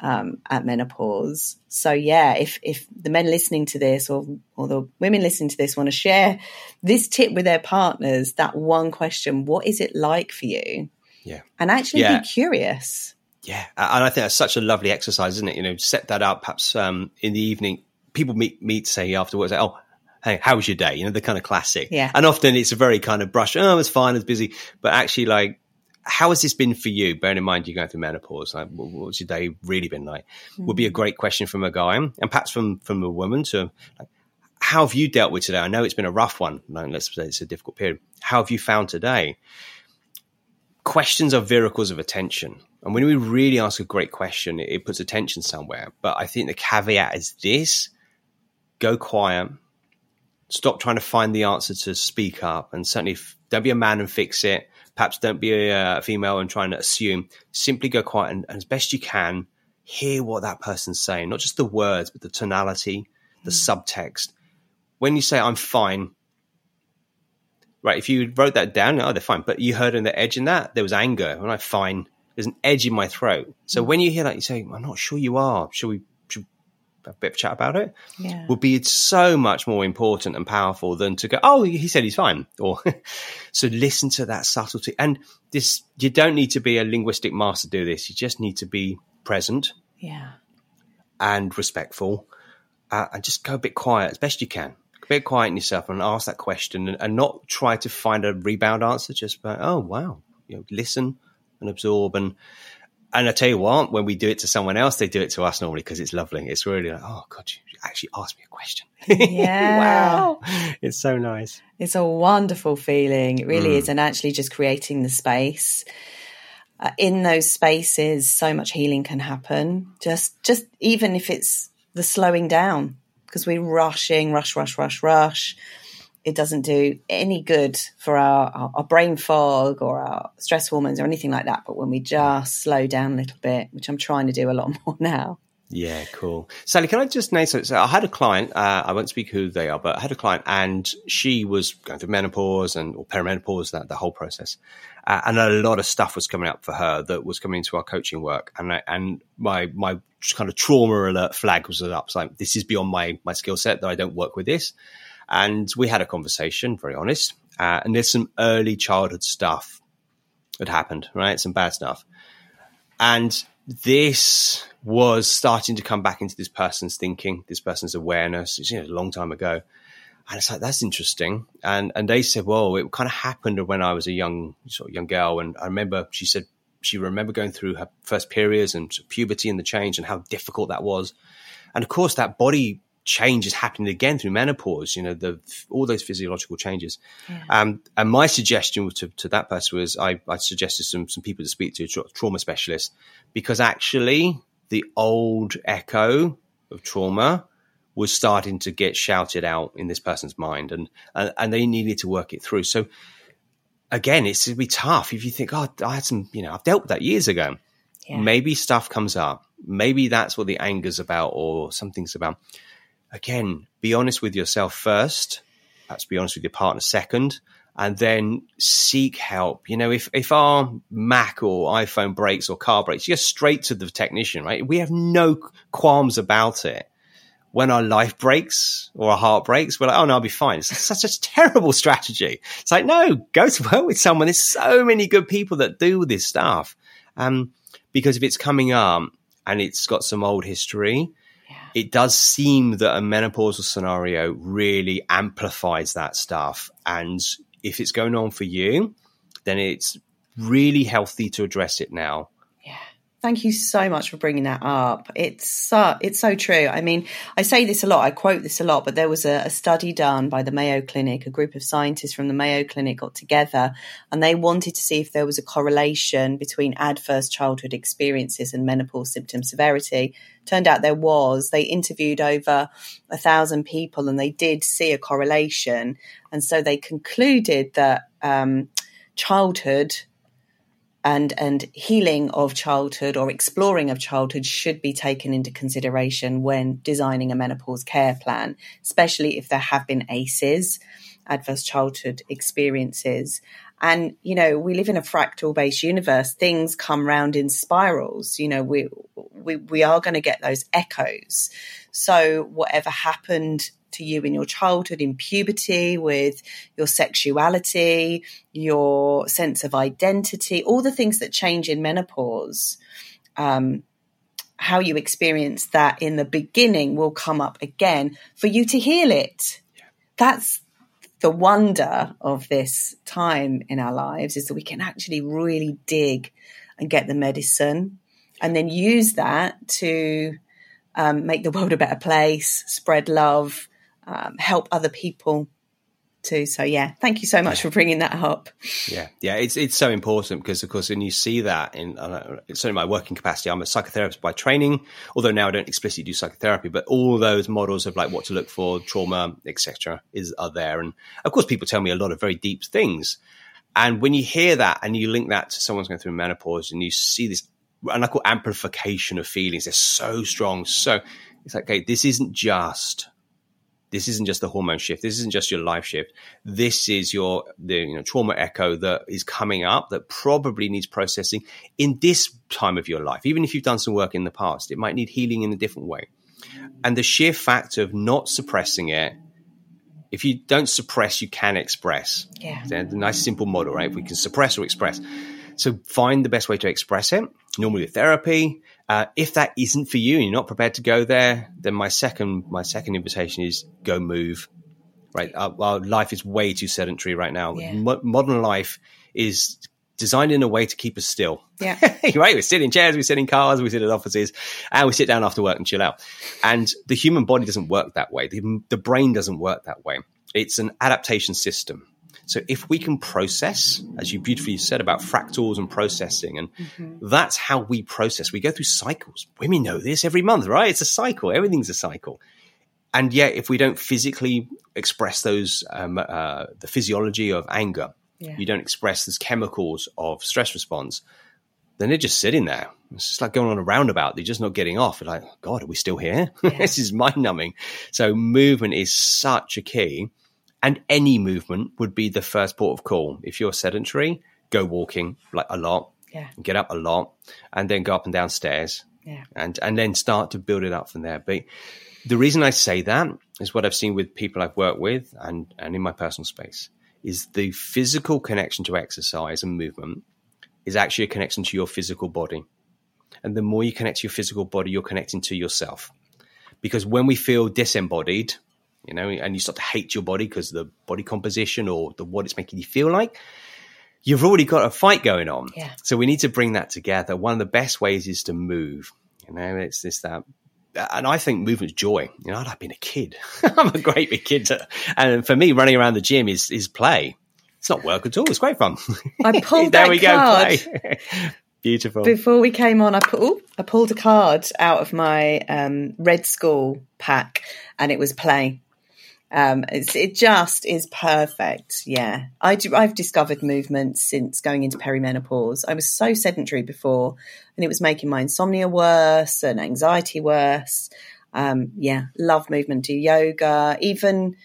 um, at menopause. So yeah, if if the men listening to this or or the women listening to this want to share this tip with their partners, that one question, what is it like for you? Yeah, and actually yeah. be curious. Yeah, and I think that's such a lovely exercise, isn't it? You know, set that up perhaps um, in the evening. People meet meet say afterwards, like, oh, hey, how was your day? You know, the kind of classic. Yeah. And often it's a very kind of brush. Oh, it was fine. It was busy. But actually, like, how has this been for you? Bearing in mind you're going through menopause, like, what's your day really been like? Mm-hmm. Would be a great question from a guy, and perhaps from from a woman to, like, how have you dealt with today? I know it's been a rough one. Let's say it's a difficult period. How have you found today? questions are vehicles of attention. And when we really ask a great question, it, it puts attention somewhere. But I think the caveat is this go quiet, stop trying to find the answer to speak up, and certainly don't be a man and fix it. Perhaps don't be a, a female and trying to assume. Simply go quiet and, and, as best you can, hear what that person's saying, not just the words, but the tonality, the mm. subtext. When you say, I'm fine, right? If you wrote that down, oh, they're fine. But you heard in the edge in that, there was anger. When I fine, there's an edge in my throat. So mm. when you hear that, you say, I'm not sure you are. Should we, a bit of chat about it? Yeah. Would be so much more important and powerful than to go, oh, he said he's fine. Or so listen to that subtlety. And this, you don't need to be a linguistic master to do this. You just need to be present. Yeah. And respectful. Uh, and just go a bit quiet as best you can A bit quiet in yourself and ask that question and, and, not try to find a rebound answer. Just by, oh wow, you know, listen and absorb and and I tell you what, when we do it to someone else, they do it to us normally because it's lovely. It's really like, oh god, you actually asked me a question. Yeah, wow, it's so nice. It's a wonderful feeling. It really mm. is, and actually just creating the space. Uh, in those spaces, so much healing can happen. Just, just even if it's the slowing down, because we're rushing, rush, rush, rush, rush. It doesn't do any good for our, our, our, brain fog or our stress hormones or anything like that. But when we just slow down a little bit, which I'm trying to do a lot more now. Yeah, cool. Sally, can I just name something? So I had a client, uh, I won't speak who they are, but I had a client and she was going through menopause and or perimenopause, that the whole process. Uh, and a lot of stuff was coming up for her that was coming into our coaching work. And I, and my, my kind of trauma alert flag was up. It's like, this is beyond my, my skill set that I don't work with this. And we had a conversation, very honest. Uh, and there's some early childhood stuff that happened, right? Some bad stuff. And this was starting to come back into this person's thinking, this person's awareness. It's you know, a long time ago. And it's like, that's interesting. And, and they said, well, it kind of happened when I was a young, sort of young girl. And I remember she said she remembered going through her first periods and puberty and the change and how difficult that was. And of course, that body change is happening again through menopause. You know, the all those physiological changes. Yeah. Um, and my suggestion to, to that person was I, I suggested some some people to speak to a tra- trauma specialist because actually the old echo of trauma was starting to get shouted out in this person's mind, and and, and they needed to work it through. So again, it's to be tough if you think, oh, I had some, you know, I've dealt with that years ago. Yeah. Maybe stuff comes up. Maybe that's what the anger's about, or something's about. Again, be honest with yourself first. Let's be honest with your partner second, and then seek help. You know, if if our Mac or iPhone breaks or car breaks, you go straight to the technician, right? We have no qualms about it when our life breaks or our heart breaks, we're like, oh no, I'll be fine. It's such a terrible strategy. It's like, no, go to work with someone. There's so many good people that do this stuff. Um, because if it's coming up and it's got some old history. It does seem that a menopausal scenario really amplifies that stuff. And if it's going on for you, then it's really healthy to address it now Thank you so much for bringing that up. It's so, it's so true. I mean, I say this a lot, I quote this a lot, but there was a, a, study done by the Mayo Clinic. A group of scientists from the Mayo Clinic got together and they wanted to see if there was a correlation between adverse childhood experiences and menopause symptom severity. Turned out there was. They interviewed over a thousand people and they did see a correlation. And so they concluded that um, childhood and and healing of childhood or exploring of childhood should be taken into consideration when designing a menopause care plan, especially if there have been ACEs, adverse childhood experiences. And you know, we live in a fractal based universe. Things come round in spirals. You know, we we we are going to get those echoes. So whatever happened to you in your childhood, in puberty, with your sexuality, your sense of identity, all the things that change in menopause. Um, how you experience that in the beginning will come up again for you to heal it. Yeah. That's the wonder of this time in our lives is that we can actually really dig and get the medicine and then use that to um, make the world a better place, spread love, um, help other people too. So yeah, thank you so much for bringing that up. Yeah, yeah, it's it's so important because of course when you see that in uh, certainly my working capacity, I'm a psychotherapist by training. Although now I don't explicitly do psychotherapy, but all those models of like what to look for, trauma, etc., is are there, and of course people tell me a lot of very deep things. And when you hear that and you link that to someone's going through menopause and you see this, and I call amplification of feelings, they're so strong. So it's like, okay, this isn't just this isn't just the hormone shift. This isn't just your life shift. This is your the you know, trauma echo that is coming up that probably needs processing in this time of your life. Even if you've done some work in the past, it might need healing in a different way. And the sheer fact of not suppressing it, if you don't suppress, you can express. Yeah. It's a nice simple model, right? If we can suppress or express. So find the best way to express it. Normally with therapy, uh, if that isn't for you and you're not prepared to go there, then my second my second invitation is go move. Right, our, our life is way too sedentary right now. Yeah. Mo- modern life is designed in a way to keep us still. Yeah. right, we sit in chairs, we sit in cars, we sit in offices, and we sit down after work and chill out. And the human body doesn't work that way. The, the brain doesn't work that way. It's an adaptation system. So if we can process, as you beautifully said about fractals and processing, and Mm-hmm. that's how we process. We go through cycles. Women know this every month, right? It's a cycle. Everything's a cycle. And yet, if we don't physically express those, um, uh, the physiology of anger, Yeah. you don't express those chemicals of stress response, then they're just sitting there. It's just like going on a roundabout. They're just not getting off. They're like, God, are we still here? this is mind numbing. So movement is such a key. And any movement would be the first port of call. If you're sedentary, go walking like a lot, Yeah. get up a lot, and then go up and down stairs Yeah. and and then start to build it up from there. But the reason I say that is what I've seen with people I've worked with and and in my personal space is the physical connection to exercise and movement is actually a connection to your physical body. And the more you connect to your physical body, you're connecting to yourself. Because when we feel disembodied, you know, and you start to hate your body because of the body composition or the what it's making you feel like, you've already got a fight going on. Yeah. So we need to bring that together. One of the best ways is to move. You know, it's this that. And I think movement's joy. You know, I like being a kid. I'm a great big kid. To, and for me, running around the gym is is play. It's not work at all. It's great fun. I pulled there that we card. go. Play. Beautiful. Before we came on, I ooh, I pulled a card out of my um, Red School pack, and it was play. Um, it just is perfect. Yeah, I do, I've discovered movement since going into perimenopause. I was so sedentary before, and it was making my insomnia worse and anxiety worse. Um, yeah, love movement. Do yoga, even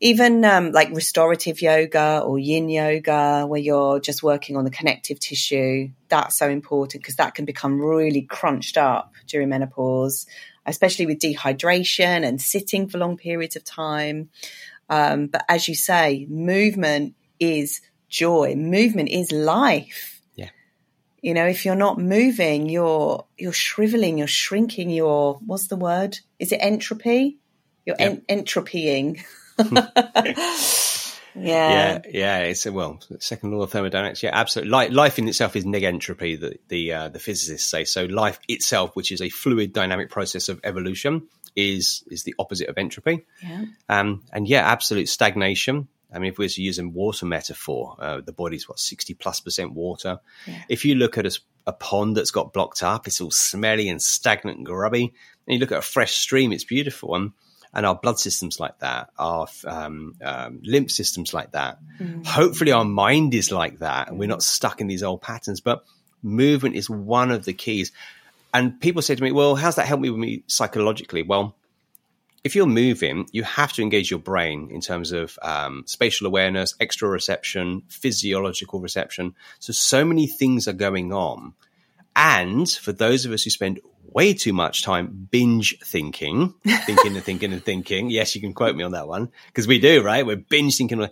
even um, like restorative yoga or yin yoga, where you're just working on the connective tissue, that's so important because that can become really crunched up during menopause, especially with dehydration and sitting for long periods of time. Um, but as you say, movement is joy, movement is life. Yeah. You know, if you're not moving, you're you're shriveling, you're shrinking, you're what's the word? Is it entropy? You're en- entropying. yeah. yeah, yeah. It's a, well, second law of thermodynamics. Yeah, absolutely. Life, life in itself is negentropy. The the uh, the physicists say so. Life itself, which is a fluid, dynamic process of evolution, is is the opposite of entropy. Yeah. Um, and yeah, absolute stagnation. I mean, if we're using water metaphor, uh, the body's what sixty plus percent water. Yeah. If you look at a, a pond that's got blocked up, it's all smelly and stagnant and grubby. And you look at a fresh stream, it's beautiful. And and our blood systems like that, our um, um, lymph systems like that. Hopefully, our mind is like that, and we're not stuck in these old patterns. But movement is one of the keys. And people say to me, "Well, how's that help me with me psychologically?" Well, if you're moving, you have to engage your brain in terms of um, spatial awareness, exteroception, physiological reception. So, so many things are going on. And for those of us who spend way too much time binge thinking, thinking and thinking and thinking, yes, you can quote me on that one because we do, right? We're binge thinking.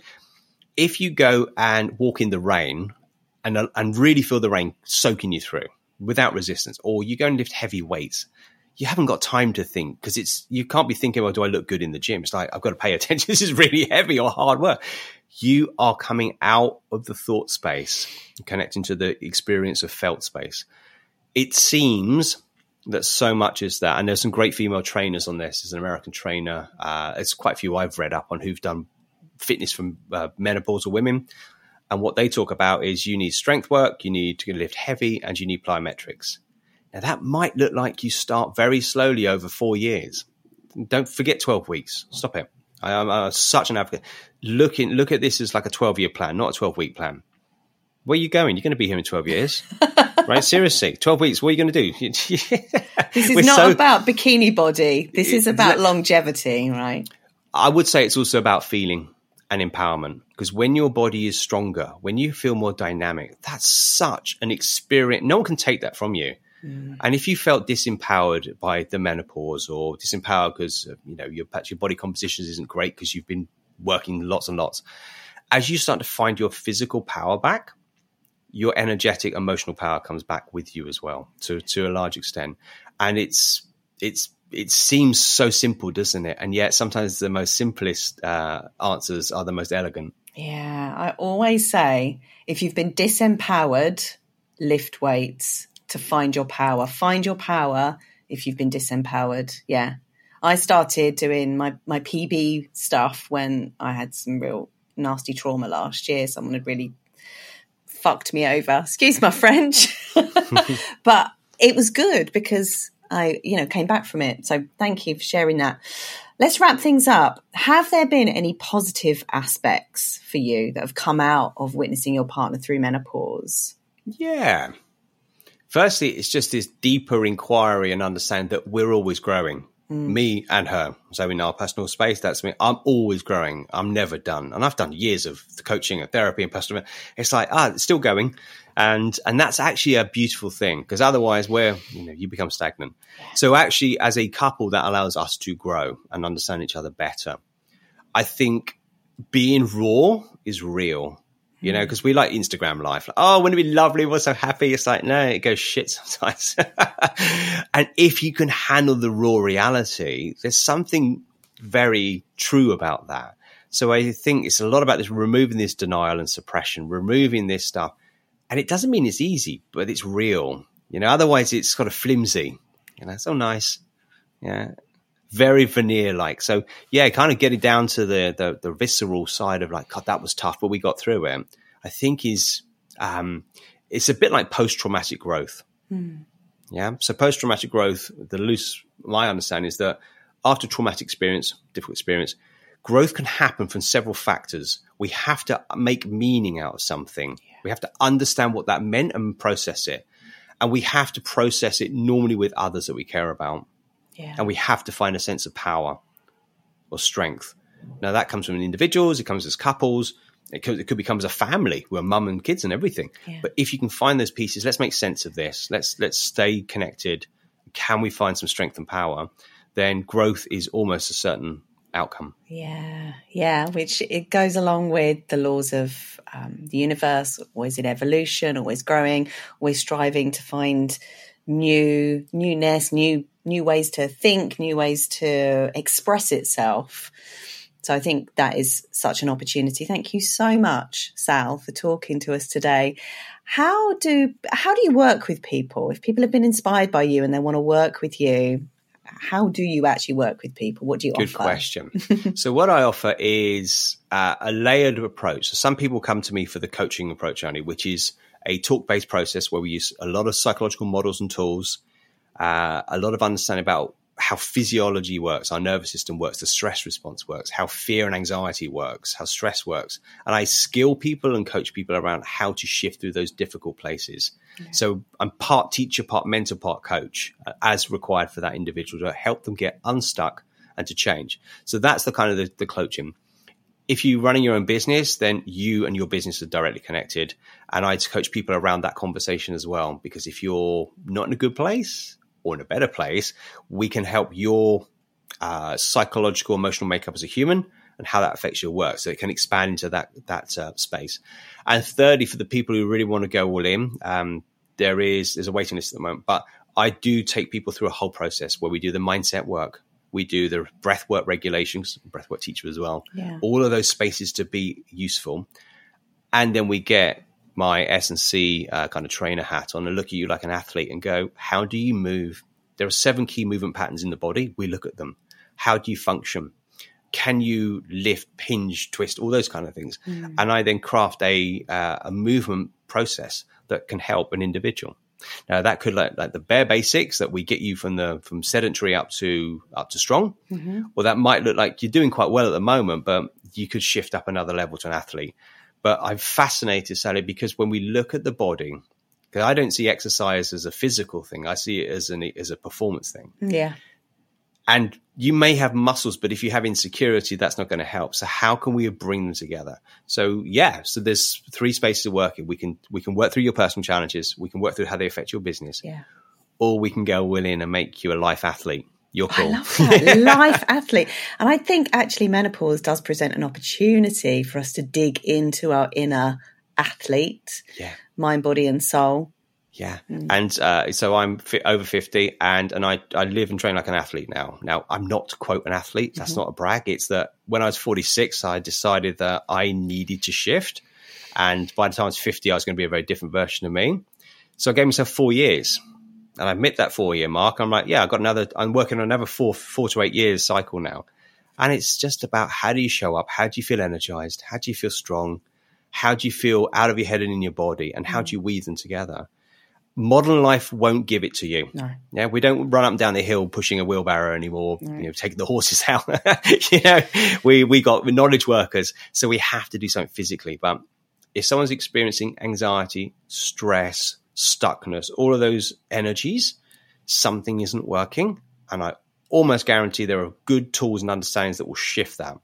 If you go and walk in the rain and, and really feel the rain soaking you through without resistance, or you go and lift heavy weights, you haven't got time to think because it's you can't be thinking, well, do I look good in the gym? It's like I've got to pay attention. This is really heavy or hard work. You are coming out of the thought space, connecting to the experience of felt space. It seems that so much is that, and there's some great female trainers on this. There's an American trainer. Uh, quite a few I've read up on who've done fitness from uh, menopausal women. And what they talk about is you need strength work, you need to lift heavy, and you need plyometrics. Now, that might look like you start very slowly over four years. Don't forget 12 weeks. Stop it. I am uh, such an advocate. Look, in, look at this as like a 12 year plan, not a 12 week plan. Where are you going? You're going to be here in 12 years, right? Seriously, 12 weeks. What are you going to do? this is not so, about bikini body. This is about longevity, right? I would say it's also about feeling and empowerment because when your body is stronger, when you feel more dynamic, that's such an experience. No one can take that from you. Mm. And if you felt disempowered by the menopause or disempowered because you know your perhaps your body composition isn't great because you've been working lots and lots, as you start to find your physical power back, your energetic emotional power comes back with you as well to to a large extent. And it's it's it seems so simple, doesn't it? And yet sometimes the most simplest uh, answers are the most elegant. Yeah, I always say if you've been disempowered, lift weights to find your power. Find your power if you've been disempowered. Yeah. I started doing my, my PB stuff when I had some real nasty trauma last year. Someone had really fucked me over. Excuse my French. but it was good because I, you know, came back from it. So thank you for sharing that. Let's wrap things up. Have there been any positive aspects for you that have come out of witnessing your partner through menopause? Yeah. Firstly, it's just this deeper inquiry and understand that we're always growing. Mm. Me and her. So in our personal space, that's me. I'm always growing. I'm never done. And I've done years of coaching and therapy and personal. It's like, ah, it's still going. And, and that's actually a beautiful thing because otherwise where, you know, you become stagnant. So actually as a couple, that allows us to grow and understand each other better. I think being raw is real you know, hmm. because we like Instagram life. Like, oh, wouldn't it be lovely? We're so happy. It's like, no, it goes shit sometimes. and if you can handle the raw reality, there's something very true about that. So I think it's a lot about this removing this denial and suppression, removing this stuff. And it doesn't mean it's easy, but it's real. You know, otherwise it's kind of flimsy. You know, so nice. Yeah very veneer like. So yeah, kind of getting down to the, the, the visceral side of like, God, that was tough, but we got through it. I think is um, it's a bit like post traumatic growth. Mm. Yeah. So post traumatic growth, the loose my understanding is that after traumatic experience, difficult experience, growth can happen from several factors. We have to make meaning out of something. Yeah. We have to understand what that meant and process it. And we have to process it normally with others that we care about. Yeah. And we have to find a sense of power or strength. Now, that comes from individuals, it comes as couples, it could, it could become as a family a mum and kids and everything. Yeah. But if you can find those pieces, let's make sense of this. Let's let's stay connected. Can we find some strength and power? Then growth is almost a certain outcome. Yeah, yeah, which it goes along with the laws of um, the universe, always in evolution, always growing, always striving to find new newness, new new ways to think, new ways to express itself. So I think that is such an opportunity. Thank you so much, Sal, for talking to us today. How do how do you work with people? If people have been inspired by you and they want to work with you, how do you actually work with people? What do you Good offer? Good question. so what I offer is uh, a layered approach. So some people come to me for the coaching approach only, which is a talk based process where we use a lot of psychological models and tools, uh, a lot of understanding about how physiology works, our nervous system works, the stress response works, how fear and anxiety works, how stress works. And I skill people and coach people around how to shift through those difficult places. Yeah. So I'm part teacher, part mentor, part coach uh, as required for that individual to help them get unstuck and to change. So that's the kind of the, the coaching if you're running your own business, then you and your business are directly connected. And I coach people around that conversation as well, because if you're not in a good place or in a better place, we can help your uh, psychological, emotional makeup as a human and how that affects your work. So it can expand into that that uh, space. And thirdly, for the people who really want to go all in, um, there is there's a waiting list at the moment, but I do take people through a whole process where we do the mindset work, we do the breathwork regulations, breathwork teacher as well. Yeah. All of those spaces to be useful, and then we get my S and C uh, kind of trainer hat on and look at you like an athlete and go, how do you move? There are seven key movement patterns in the body. We look at them. How do you function? can you lift, pinch, twist, all those kind of things? And I then craft a uh, a movement process that can help an individual. Now that could like, like the bare basics that we get you from the from sedentary up to up to strong, or that might look like you're doing quite well at the moment, but you could shift up another level to an athlete. But I'm fascinated, Sally, because when we look at the body, because I don't see exercise as a physical thing, I see it as an as a performance thing. Mm. Yeah. And you may have muscles, but if you have insecurity, that's not going to help. So how can we bring them together? So yeah, so there's three spaces of working. We can we can work through your personal challenges. We can work through how they affect your business, Yeah. or we can go all in and make you a life athlete. You're I cool. love that. Life athlete. And I think actually menopause does present an opportunity for us to dig into our inner athlete, yeah. mind, body, and soul. Yeah, and uh, so I'm fi- over fifty, and and I I live and train like an athlete now. Now I'm not quote an athlete. That's not a brag. It's that when I was forty six, I decided that I needed to shift, and by the time I was fifty, I was going to be a very different version of me. So I gave myself four years, and I hit that four year mark. I'm like, yeah, I've got another. I'm working on another four four to eight years cycle now, and it's just about how do you show up, how do you feel energized, how do you feel strong, how do you feel out of your head and in your body, and how do you weave them together modern life won't give it to you. No. Yeah, we don't run up and down the hill pushing a wheelbarrow anymore. You know, taking the horses out. you know, we we got knowledge workers, so we have to do something physically. But if someone's experiencing anxiety, stress, stuckness, all of those energies, something isn't working, and I almost guarantee there are good tools and understandings that will shift that.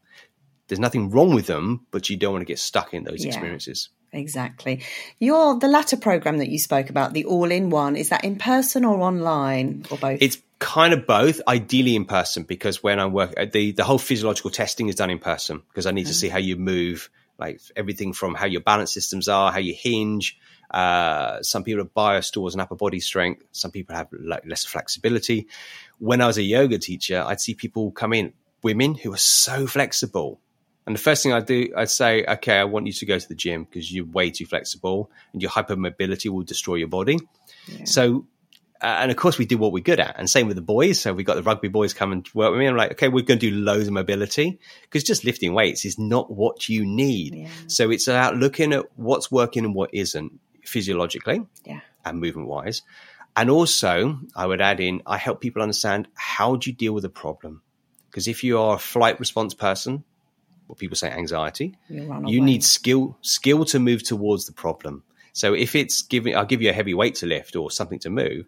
There's nothing wrong with them, but you don't want to get stuck in those Yeah. experiences. Exactly. Your the latter program that you spoke about, the all in one, is that in person or online or both? It's kind of both, ideally in person, because when I work, uh, the, the whole physiological testing is done in person because I need to see how you move, like everything from how your balance systems are, how you hinge. Uh, some people have towards an upper body strength. Some people have less flexibility. When I was a yoga teacher, I'd see people come in, women who are so flexible. And the first thing I do, I'd say, okay, I want you to go to the gym because you're way too flexible and your hypermobility will destroy your body. So uh, and of course we do what we're good at and same with the boys so we got the rugby boys come and work with me i'm like okay we're going to do loads of mobility because just lifting weights is not what you need Yeah. so it's about looking at what's working and what isn't physiologically yeah. and movement wise and also i would add in i help people understand how do you deal with a problem? Because if you are a flight response person what people say anxiety You you need skill skill to move towards the problem. So if it's giving i'll give you a heavy weight to lift or something to move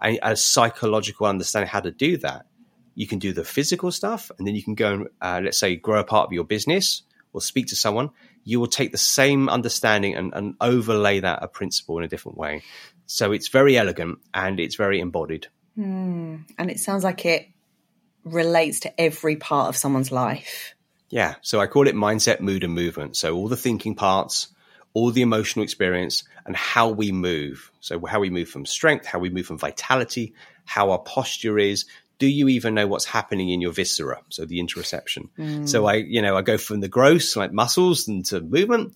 and a psychological understanding how to do that you can do the physical stuff and then you can go and uh, let's say grow a part of your business or speak to someone you will take the same understanding and, and overlay that a principle in a different way so it's very elegant and it's very embodied hmm. and it sounds like it relates to every part of someone's life. Yeah. So I call it mindset, mood, and movement. So all the thinking parts, all the emotional experience, and how we move. So how we move from strength, how we move from vitality, how our posture is. Do you even know what's happening in your viscera? So the interoception. So I, you know, I go from the gross, like muscles, and to movement,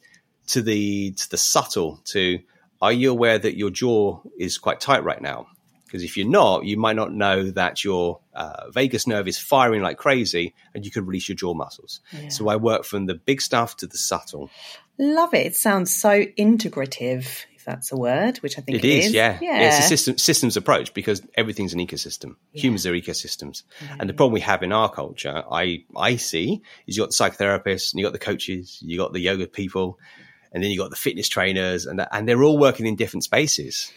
to the to the subtle. To are you aware that your jaw is quite tight right now? Because if you're not, you might not know that your uh, vagus nerve is firing like crazy and you could release your jaw muscles. So I work from the big stuff to the subtle. Love it. It sounds so integrative, if that's a word, which I think It is, yeah. Yeah. It's a system, systems approach because everything's an ecosystem. Humans are ecosystems. And the problem we have in our culture, I, I see, is you got the psychotherapists and you got the coaches, you got the yoga people, and then you got the fitness trainers, and, and they're all working in different spaces.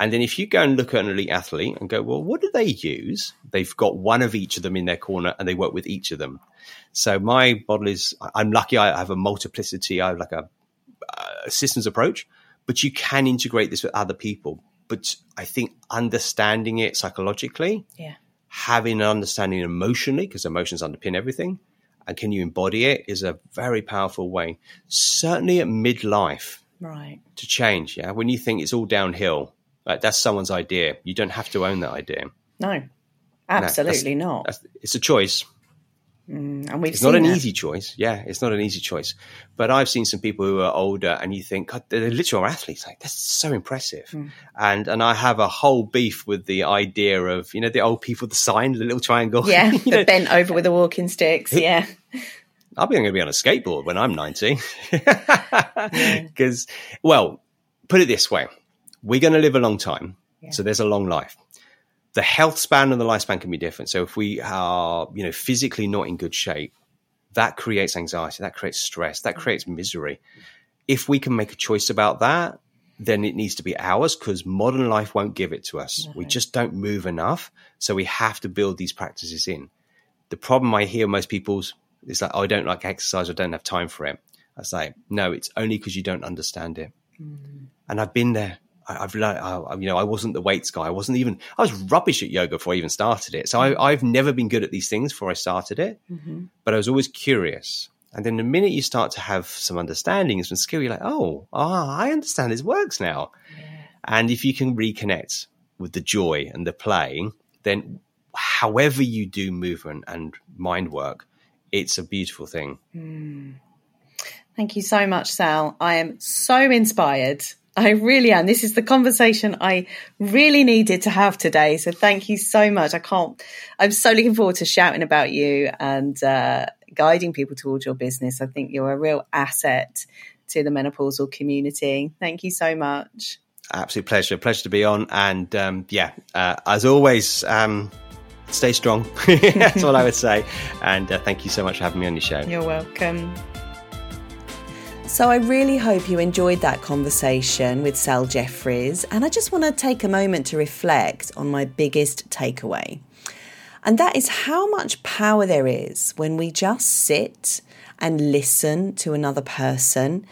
And then if you go and look at an elite athlete and go, well, what do they use? They've got one of each of them in their corner and they work with each of them. So my model is, I'm lucky I have a multiplicity, I have like a, a systems approach, but you can integrate this with other people. But I think understanding it psychologically, yeah. having an understanding emotionally, because emotions underpin everything, and can you embody it is a very powerful way. Certainly at midlife Right. to change. Yeah. When you think it's all downhill, like that's someone's idea. You don't have to own that idea. No, absolutely not. That's, it's a choice. Mm, and we've it's not an that. easy choice. Yeah, it's not an easy choice. But I've seen some people who are older, and you think God, they're literal athletes. Like that's so impressive. Mm. And and I have a whole beef with the idea of you know the old people, the sign, the little triangle. Yeah, the know, bent over with the walking sticks. Yeah. I'll be going to be on a skateboard when I'm 90. Because, yeah. well, put it this way we're going to live a long time. Yeah. So there's a long life the health span and the lifespan can be different. So if we are, you know, physically not in good shape, that creates anxiety, that creates stress, that creates misery. If we can make a choice about that, then it needs to be ours because modern life won't give it to us. We just don't move enough. So we have to build these practices in. The problem I hear most people's is like, oh, I don't like exercise, I don't have time for it. I say, no, it's only because you don't understand it. Mm. And I've been there. I, have learned, I, you know, I wasn't the weights guy. I wasn't even, I was rubbish at yoga before I even started it. So I, have mm-hmm. never been good at these things before I started it, mm-hmm. but I was always curious. And then the minute you start to have some understanding and some skill, you're like, oh, ah, I understand this works now. Yeah. And if you can reconnect with the joy and the play, then however you do movement and mind work, it's a beautiful thing. Mm. Thank you so much, Sal. I am so inspired I really am. This is the conversation I really needed to have today. So thank you so much. I can't, I'm so looking forward to shouting about you and uh, guiding people towards your business. I think you're a real asset to the menopausal community. Thank you so much. Absolute pleasure. Pleasure to be on. And um, yeah, uh, as always, um, stay strong. That's all I would say. And uh, thank you so much for having me on your show. You're welcome. So I really hope you enjoyed that conversation with Sal Jeffries, and I just want to take a moment to reflect on my biggest takeaway. And that is how much power there is when we just sit and listen to another person.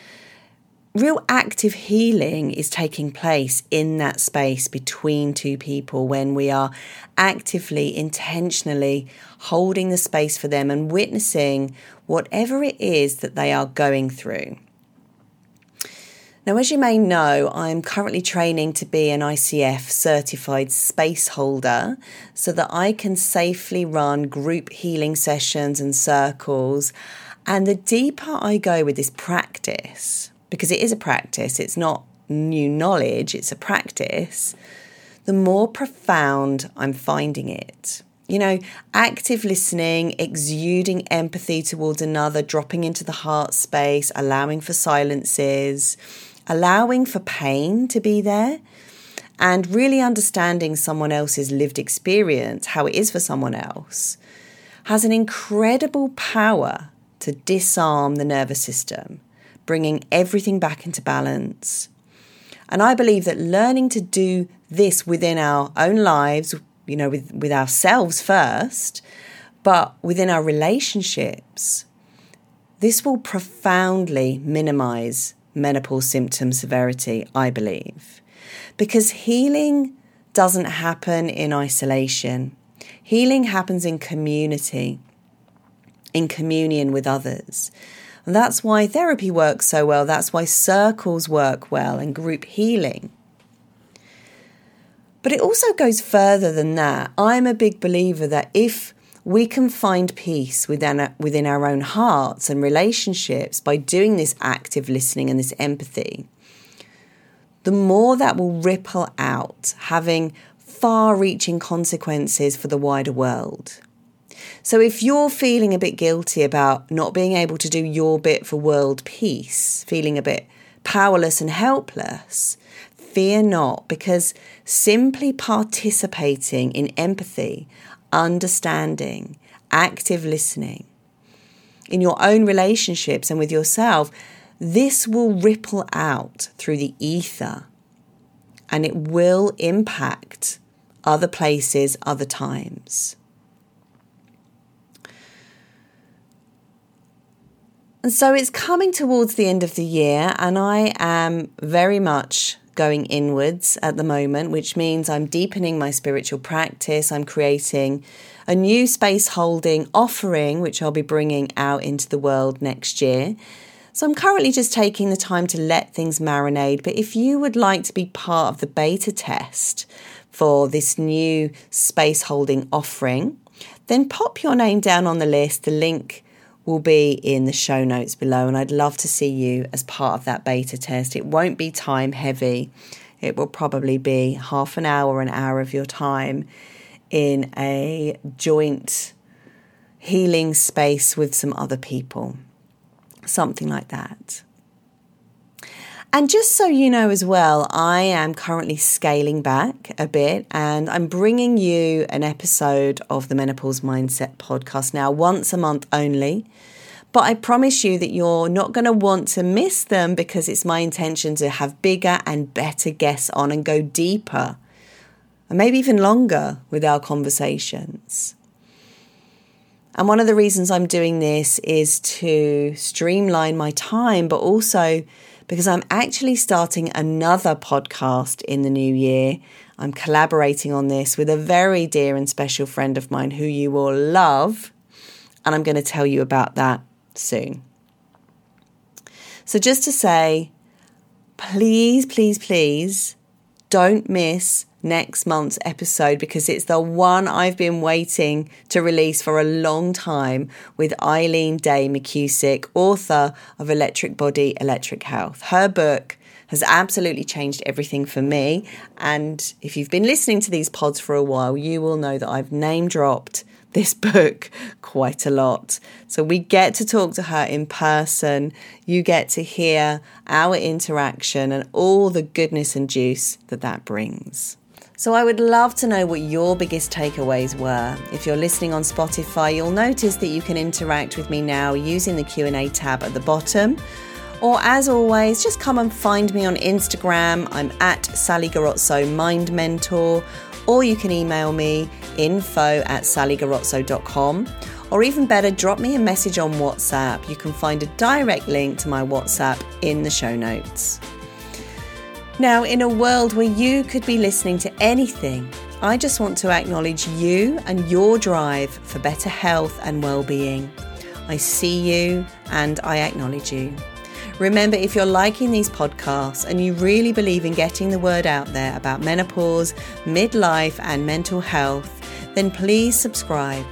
Real active healing is taking place in that space between two people when we are actively, intentionally holding the space for them and witnessing whatever it is that they are going through. Now, as you may know, I'm currently training to be an ICF certified space holder so that I can safely run group healing sessions and circles. And the deeper I go with this practice, because it is a practice, it's not new knowledge, it's a practice, the more profound I'm finding it. You know, active listening, exuding empathy towards another, dropping into the heart space, allowing for silences allowing for pain to be there and really understanding someone else's lived experience, how it is for someone else, has an incredible power to disarm the nervous system, bringing everything back into balance. And I believe that learning to do this within our own lives, you know, with, with ourselves first, but within our relationships, this will profoundly minimize menopause symptom severity, I believe. Because healing doesn't happen in isolation, healing happens in community, in communion with others. And that's why therapy works so well. That's why circles work well and group healing. But it also goes further than that. I'm a big believer that if we can find peace within, within our own hearts and relationships by doing this active listening and this empathy, the more that will ripple out, having far reaching consequences for the wider world. So, if you're feeling a bit guilty about not being able to do your bit for world peace, feeling a bit powerless and helpless, fear not, because simply participating in empathy understanding, active listening in your own relationships and with yourself, this will ripple out through the ether and it will impact other places, other times. And so it's coming towards the end of the year, and I am very much going inwards at the moment, which means I'm deepening my spiritual practice. I'm creating a new space holding offering, which I'll be bringing out into the world next year. So I'm currently just taking the time to let things marinate. But if you would like to be part of the beta test for this new space holding offering, then pop your name down on the list. The link will be in the show notes below, and I'd love to see you as part of that beta test. It won't be time heavy, it will probably be half an hour, an hour of your time in a joint healing space with some other people, something like that. And just so you know as well, I am currently scaling back a bit and I'm bringing you an episode of the Menopause Mindset podcast now, once a month only. But I promise you that you're not going to want to miss them because it's my intention to have bigger and better guests on and go deeper and maybe even longer with our conversations. And one of the reasons I'm doing this is to streamline my time, but also because I'm actually starting another podcast in the new year. I'm collaborating on this with a very dear and special friend of mine who you will love, and I'm going to tell you about that soon. So, just to say, please, please, please don't miss next month's episode because it's the one I've been waiting to release for a long time with Eileen Day McKusick, author of Electric Body, Electric Health. Her book has absolutely changed everything for me. And if you've been listening to these pods for a while, you will know that I've name dropped this book quite a lot. So we get to talk to her in person. You get to hear our interaction and all the goodness and juice that that brings. So I would love to know what your biggest takeaways were. If you're listening on Spotify, you'll notice that you can interact with me now using the Q&A tab at the bottom. Or as always, just come and find me on Instagram. I'm at Sally Garozzo Mind Mentor. Or you can email me info at sallygarozzo.com. Or even better, drop me a message on WhatsApp. You can find a direct link to my WhatsApp in the show notes. Now, in a world where you could be listening to anything, I just want to acknowledge you and your drive for better health and well-being. I see you and I acknowledge you. Remember, if you're liking these podcasts and you really believe in getting the word out there about menopause, midlife, and mental health, then please subscribe,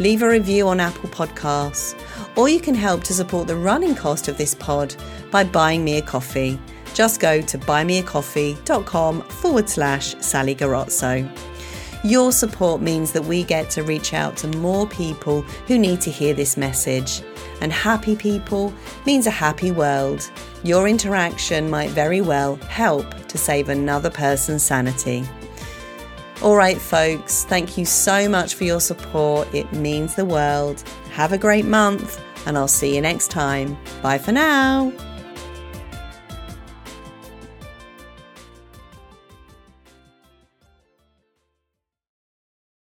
leave a review on Apple Podcasts, or you can help to support the running cost of this pod by buying me a coffee just go to buymeacoffee.com forward slash Sally Garozzo. Your support means that we get to reach out to more people who need to hear this message. And happy people means a happy world. Your interaction might very well help to save another person's sanity. All right, folks, thank you so much for your support. It means the world. Have a great month, and I'll see you next time. Bye for now.